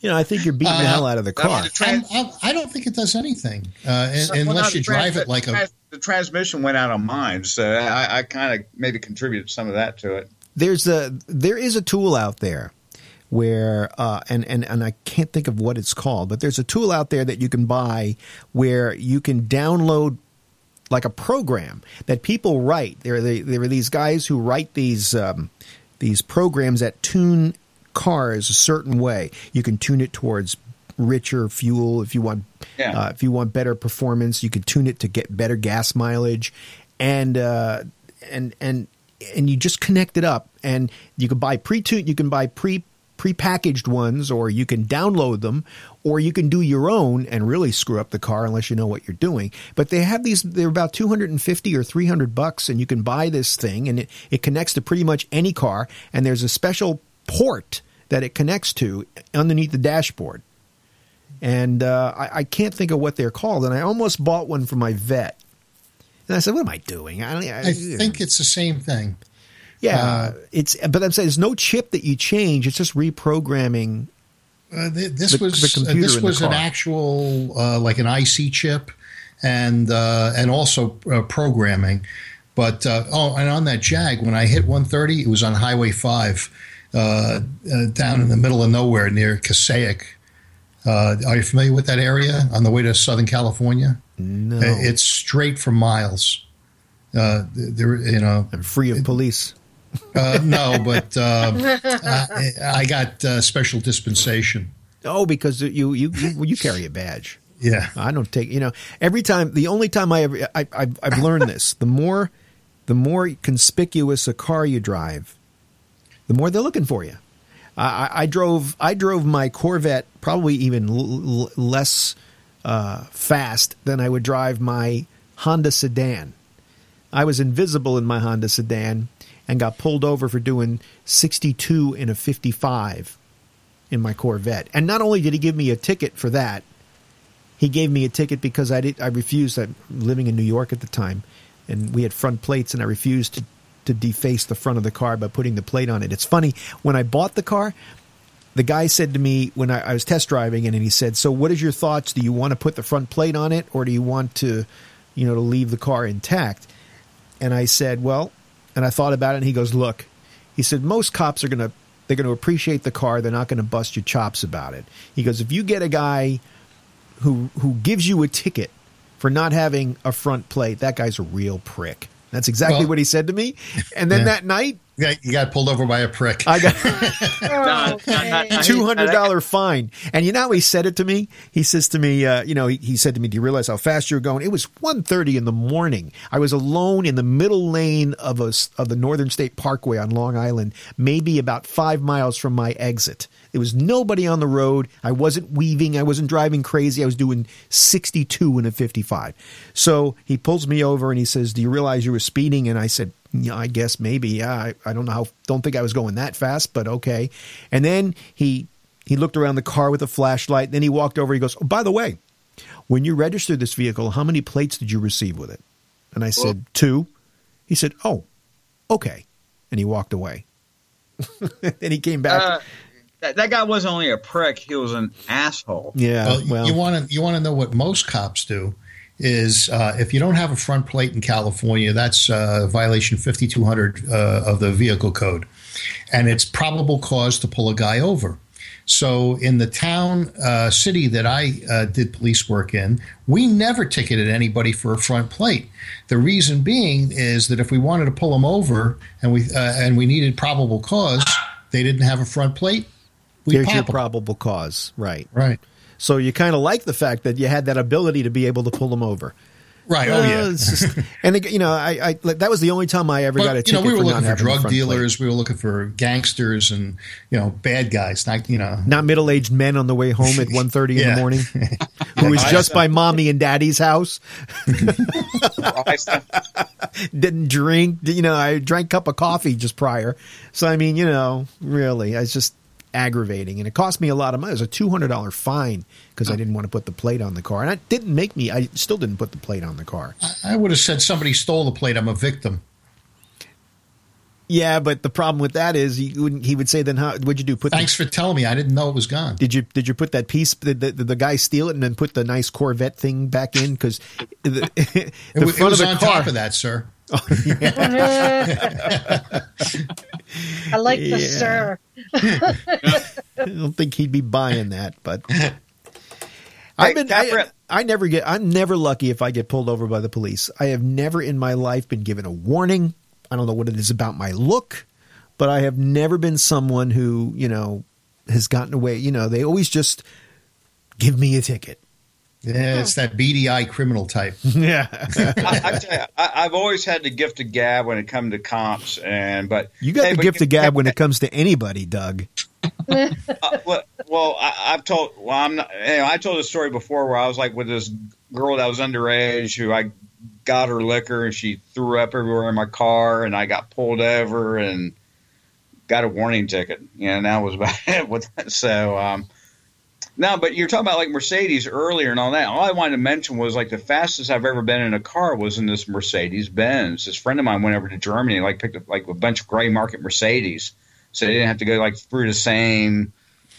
you know, I think you're beating uh, the hell out of the car. Trans- I, I, don't think it does anything uh, so, unless you drive it like a. The transmission went out on mine, so I, I kind of maybe contributed some of that to it. There's a there is a tool out there where uh, and, and and I can't think of what it's called, but there's a tool out there that you can buy where you can download like a program that people write. There are, the, there are these guys who write these um, these programs that tune cars a certain way. You can tune it towards richer fuel if you want yeah. uh, if you want better performance. You can tune it to get better gas mileage, and uh, and and and you just connect it up, and you can buy pre tune. You can buy pre prepackaged ones, or you can download them, or you can do your own and really screw up the car unless you know what you're doing. But they have these, they're about 250 or 300 bucks, and you can buy this thing, and it, it connects to pretty much any car, and there's a special port that it connects to underneath the dashboard. And uh, I, I, can't think of what they're called, and I almost bought one for my vet. And I said, "What am I doing?" I, I, I think it's the same thing. Yeah, uh, it's but I'm saying there's no chip that you change. It's just reprogramming. Uh, this the, was the uh, this was an actual uh, like an IC chip, and uh, and also uh, programming. But oh, and on that Jag, when I hit 130, it was on Highway Five, down in the middle of nowhere near Passaic. are you familiar with that area on the way to Southern California? No, it's straight for miles. Uh, there, you know, I'm free of police. Uh, no, but uh, I, I, got uh, special dispensation. Oh, because you, you you you carry a badge. Yeah, I don't take. You know, every time the only time I ever I, I've, I've learned this. The more the more conspicuous a car you drive, the more they're looking for you. I, I drove I drove my Corvette probably even l- l- less uh, fast than I would drive my Honda sedan. I was invisible in my Honda sedan and got pulled over for doing 62 in a 55 in my Corvette. And not only did he give me a ticket for that, he gave me a ticket because I did I refused. I'm living in New York at the time, and we had front plates, and I refused to to deface the front of the car by putting the plate on it. It's funny when I bought the car. The guy said to me when I, I was test driving, it, and he said, "So, what is your thoughts? Do you want to put the front plate on it, or do you want to, you know, to leave the car intact?" And I said, "Well, and I thought about it, and he goes, "Look," he said, "most cops are going to they're to appreciate the car. They're not going to bust your chops about it." He goes, "If you get a guy who who gives you a ticket for not having a front plate, that guy's a real prick." That's exactly well, what he said to me. And then yeah. that night, Yeah, you got pulled over by a prick. I got Oh, no, no, two hundred dollar fine. And you know how he said it to me? He says to me, uh, you know, he, he said to me, "Do you realize how fast you're going?" It was 1.30 in the morning. I was alone in the middle lane of a s- of the Northern State Parkway on Long Island, maybe about five miles from my exit. There was nobody on the road. I wasn't weaving. I wasn't driving crazy. I was doing 62 in a 55. So he pulls me over and he says, "Do you realize you were speeding?" And I said, yeah, I guess maybe. Yeah, I, I don't know how. Don't think I was going that fast, but okay. And then he he looked around the car with a flashlight. Then he walked over. He goes, "Oh, by the way, when you registered this vehicle, how many plates did you receive with it?" And I said, two. He said, "Oh, okay," and he walked away. then he came back. Uh, that, that guy wasn't only a prick; he was an asshole. yeah, well, well, you want to you want to know what most cops do is uh, if you don't have a front plate in California, that's uh, violation 5200 uh, of the vehicle code, and it's probable cause to pull a guy over. So in the town uh, city that I uh, did police work in, we never ticketed anybody for a front plate. The reason being is that if we wanted to pull them over and we uh, and we needed probable cause, they didn't have a front plate. We there's your pop 'em. probable cause, right? Right. So you kind of like the fact that you had that ability to be able to pull them over. Right. Oh yeah. it's just- and again, you know, I, I like, that was the only time I ever got a But, you know, we were for looking for drug front plate. dealers. We were looking for gangsters and you know bad guys. Not you know. not middle-aged men on the way home at 1.30 in the morning who was just by mommy and daddy's house didn't drink you know i drank a cup of coffee just prior so i mean you know really I just aggravating and it cost me a lot of money it was a $200 fine because i didn't want to put the plate on the car and it didn't make me i still didn't put the plate on the car I would have said somebody stole the plate. I'm a victim. yeah but the problem with that is he wouldn't he would say then how what'd you do put the Thanks for telling me. I didn't know it was gone. Did you did you put that piece? Did the, the, the guy steal it and then put the nice Corvette thing back in? Because the, the It, wa- it was of the on car. top of that, sir. Oh, I like the sir. I don't think he'd be buying that, but I've been. I, I never get. I'm never lucky if I get pulled over by the police. I have never in my life been given a warning. I don't know what it is about my look, but I have never been someone who you know has gotten away. You know, they always just give me a ticket. Yeah, it's that BDI criminal type. Yeah, I, I tell you, I, I've always had the gift of gab when it comes to comps, and but you got Hey, the but gift you- of gab when it comes to anybody, Doug. Uh, well, well I, I've told. Well, I'm not. You know, I told a story before where I was like with this girl that was underage who I got her liquor and she threw up everywhere in my car and I got pulled over and got a warning ticket. You know, and that was about it with that. So, um, no, but you're talking about like Mercedes earlier and all that. All I wanted to mention was like the fastest I've ever been in a car was in this Mercedes Benz. This friend of mine went over to Germany, like picked up like a bunch of gray market Mercedes, so they didn't have to go like through the same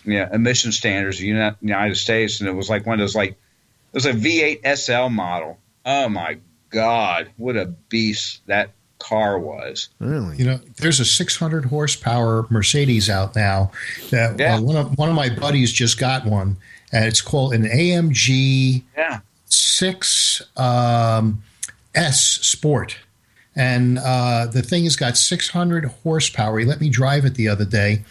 you know, emission standards of the United States, and it was like one of those like it was a V8 SL model. Oh my God, what a beast that car was! Really? You know, there's a 600 horsepower Mercedes out now. That Yeah. uh, one of one of my buddies just got one, and it's called an AMG Yeah, six um, S Sport, and uh, the thing has got 600 horsepower. He let me drive it the other day.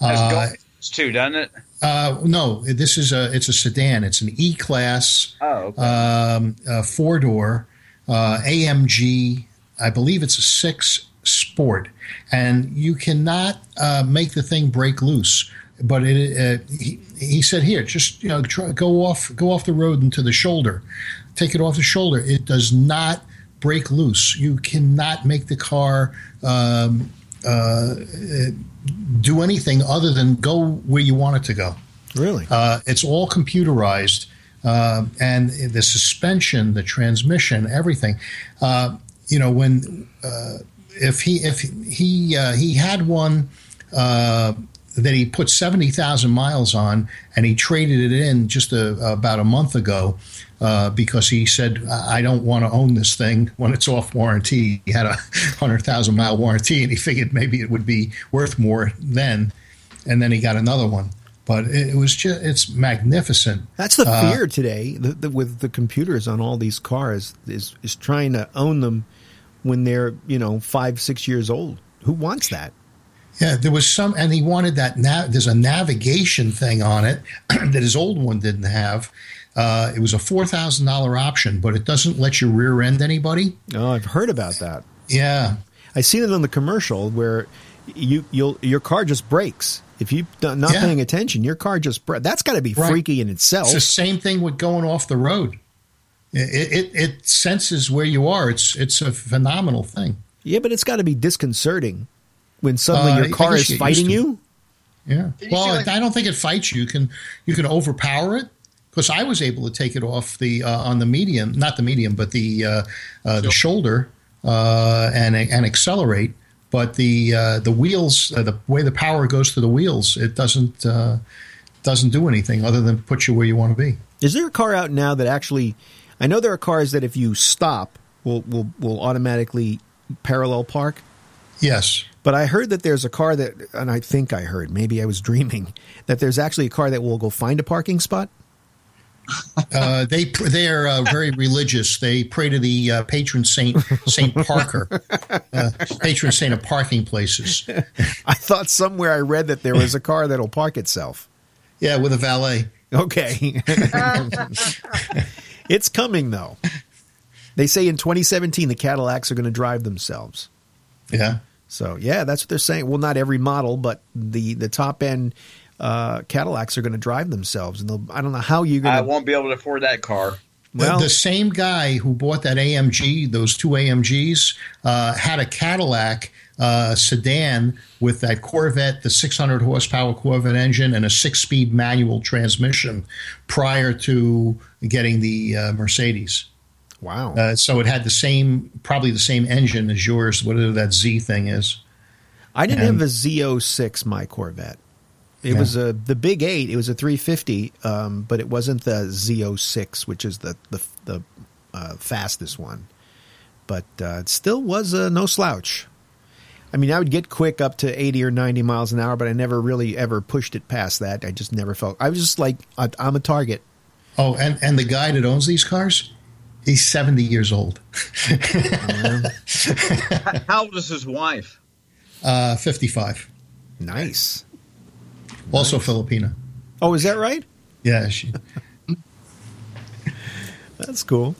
that's Uh, Golds too, doesn't it? uh, no, this is a it's a sedan. It's an E class Oh, okay. um, uh, four door uh, AMG. I believe it's a six Sport, and you cannot uh, make the thing break loose. But it, uh, he, he said, "Here, just you know, try, go off, go off the road into the shoulder, take it off the shoulder. It does not break loose. You cannot make the car um, uh, do anything other than go where you want it to go." Really? Uh, it's all computerized, uh, and the suspension, the transmission, everything. Uh, you know, when uh, if he if he uh, he had one uh, that he put seventy thousand miles on, and he traded it in just a, about a month ago. Uh, because he said, I don't want to own this thing when it's off warranty. He had a 100,000 mile warranty and he figured maybe it would be worth more then. And then he got another one but it, it was just it's magnificent. That's the Uh, fear today the, the, with the computers on all these cars is is trying to own them when they're you know five six years old. Who wants that? Yeah, there was some, and he wanted that. Nav- there's a navigation thing on it that his old one didn't have. Uh, it was a four thousand dollar option, but it doesn't let you rear end anybody. Oh, I've heard about that. Yeah, I seen it on the commercial where you you'll your car just breaks if you're not Yeah. paying attention. Your car just bre- that's got to be Right. freaky in itself. it's the same thing with going off the road. It, it it senses where you are. It's it's a phenomenal thing. yeah, but it's got to be disconcerting when suddenly Uh, your car is you fighting you. Yeah. You Well, like- I don't think it fights you. You can you can overpower it because I was able to take it off the uh, on the medium, not the medium, but the uh, uh, the shoulder uh, and and accelerate. But the uh, the wheels, uh, the way the power goes to the wheels, it doesn't uh, doesn't do anything other than put you where you want to be. Is there a car out now that actually? I know there are cars that if you stop, will will will automatically parallel park. Yes. But I heard that there's a car that, and I think I heard, maybe I was dreaming, that there's actually a car that will go find a parking spot. Uh, they they are uh, very religious. They pray to the uh, patron saint Saint Parker, uh, patron saint of parking places. I thought somewhere I read that there was a car that'll park itself. Yeah, with a valet. Okay. it's coming though. They say in 2017 the Cadillacs are going to drive themselves. Yeah. So yeah, that's what they're saying. Well, not every model, but the the top end uh, Cadillacs are going to drive themselves, and they'll, I don't know how you're I going to. I won't be able to afford that car. Well, the, the same guy who bought that AMG, those two AMGs, uh, had a Cadillac uh, sedan with that Corvette, the 600 horsepower Corvette engine, and a six speed manual transmission prior to getting the uh, Mercedes. Wow. Uh, so it had the same, probably the same engine as yours, whatever that Z thing is. I didn't and- have a Z06 my Corvette. It Yeah. was a the big eight. It was a 350, um, but it wasn't the Z06, which is the the the uh, fastest one. But uh, it still was uh, no slouch. I mean, I would get quick up to 80 or 90 miles an hour, but I never really ever pushed it past that. I just never felt. I was just like, I, I'm a target. Oh, and, and the guy that owns these cars, he's 70 years old, How old is his wife? uh, 55, Nice. Also Filipina. Oh, is that right? Yeah, she, That's cool.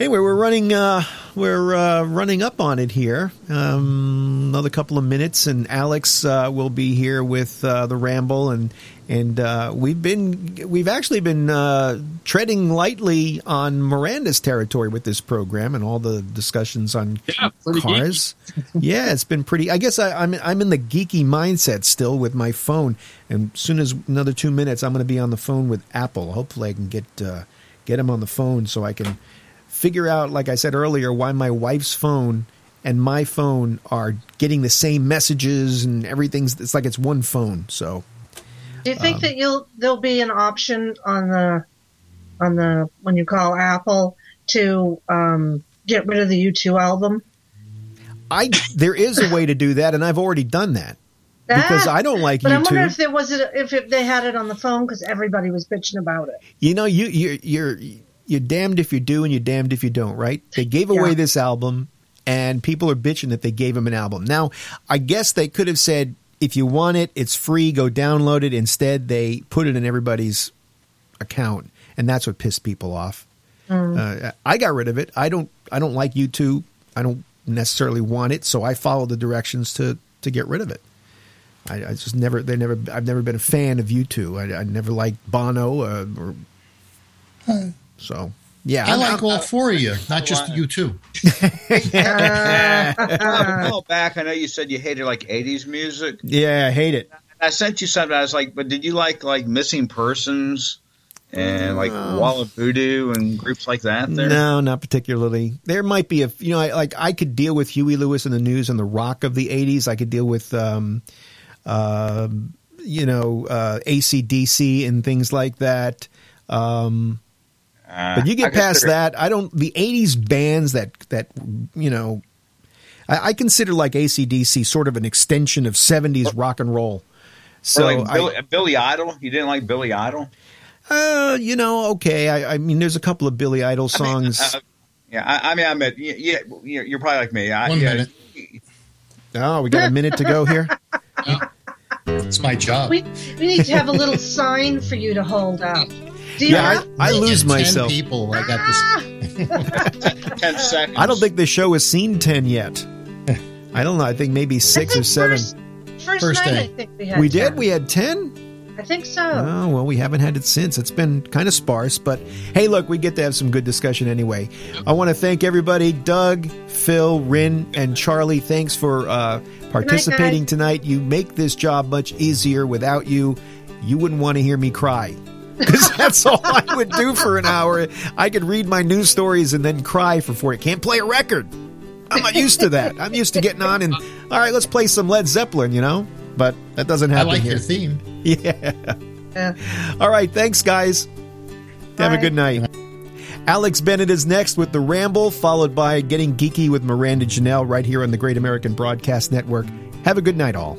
Anyway, we're running uh, we're uh, running up on it here. Um, another couple of minutes, and Alex uh, will be here with uh, the ramble, and and uh, we've been we've actually been uh, treading lightly on Miranda's territory with this program and all the discussions on Yeah, cars. yeah, it's been pretty. I guess I, I'm I'm in the geeky mindset still with my phone, and as soon as another two minutes, I'm going to be on the phone with Apple. Hopefully, I can get uh, get him on the phone so I can figure out, like I said earlier, why my wife's phone and my phone are getting the same messages and everything's. It's like it's one phone. So Do you Um, think that you'll there'll be an option on the on the when you call Apple to um, get rid of the U2 album? I there is a way to do that, and I've already done that because I don't like But I wonder if there was a, if it, they had it on the phone because everybody was bitching about it. You know, you you're you're you're damned if you do and you're damned if you don't, right? They gave away Yeah. this album and people are bitching that they gave him an album. Now, I guess they could have said if you want it, it's free, go download it. Instead, they put it in everybody's account, and that's what pissed people off. Uh, I got rid of it. I don't I don't like U2. I don't necessarily want it, so I follow the directions to to get rid of it. I, I just never they never I've never been a fan of U2. I, I never liked Bono uh, or so. Yeah, I I'm- like I'm- all four of you, not just you two. a while back, I know you said you hated like '80s music. yeah, I hate it. I sent you something. I was like, but did you like like Missing Persons and like Wall of Voodoo and groups like that? There. No, not particularly. There might be a you know I, like I could deal with Huey Lewis and the News and the rock of the '80s. I could deal with um, uh, you know uh, ACDC and things like that. Um, Uh, But you I get past that, I don't. The '80s bands that that you know, I, I consider like ACDC sort of an extension of '70s rock and roll. So or like I- Billy, Billy Idol. You didn't like Billy Idol? Uh, you know, okay. I, I mean, there's a couple of Billy Idol songs. Uh, yeah, I, I mean, I meant yeah, yeah, you're, you're probably like me. I, One yeah, minute. Oh, we got a minute to go here. It's my job. We, we need to have a little sign for you to hold up. Do you Yeah, have? I, I lose 10 myself. people. I got this. Ten seconds. I don't think the show has seen 10 yet. I don't know. I think maybe six think or seven. First, first, First night, day. I think we had. we did? We had 10? I think so. Oh, well, we haven't had it since. It's been kind of sparse, but hey, look, we get to have some good discussion anyway. I want to thank everybody Doug, Phil, Rin, and Charlie. Thanks for uh, participating guys. tonight. You make this job much easier. Without you, you wouldn't want to hear me cry. Because that's all I would do for an hour. I could read my news stories and then cry for 40. Can't play a record. I'm not used to that. I'm used to getting on and, all right, let's play some Led Zeppelin, you know? But that doesn't I happen like here. your theme. Yeah. Yeah. All right. Thanks, guys. Have a good night. Alex Bennett is next with The Ramble, followed by Getting Geeky with Miranda Janelle right here on the Great American Broadcast Network. Have a good night, all.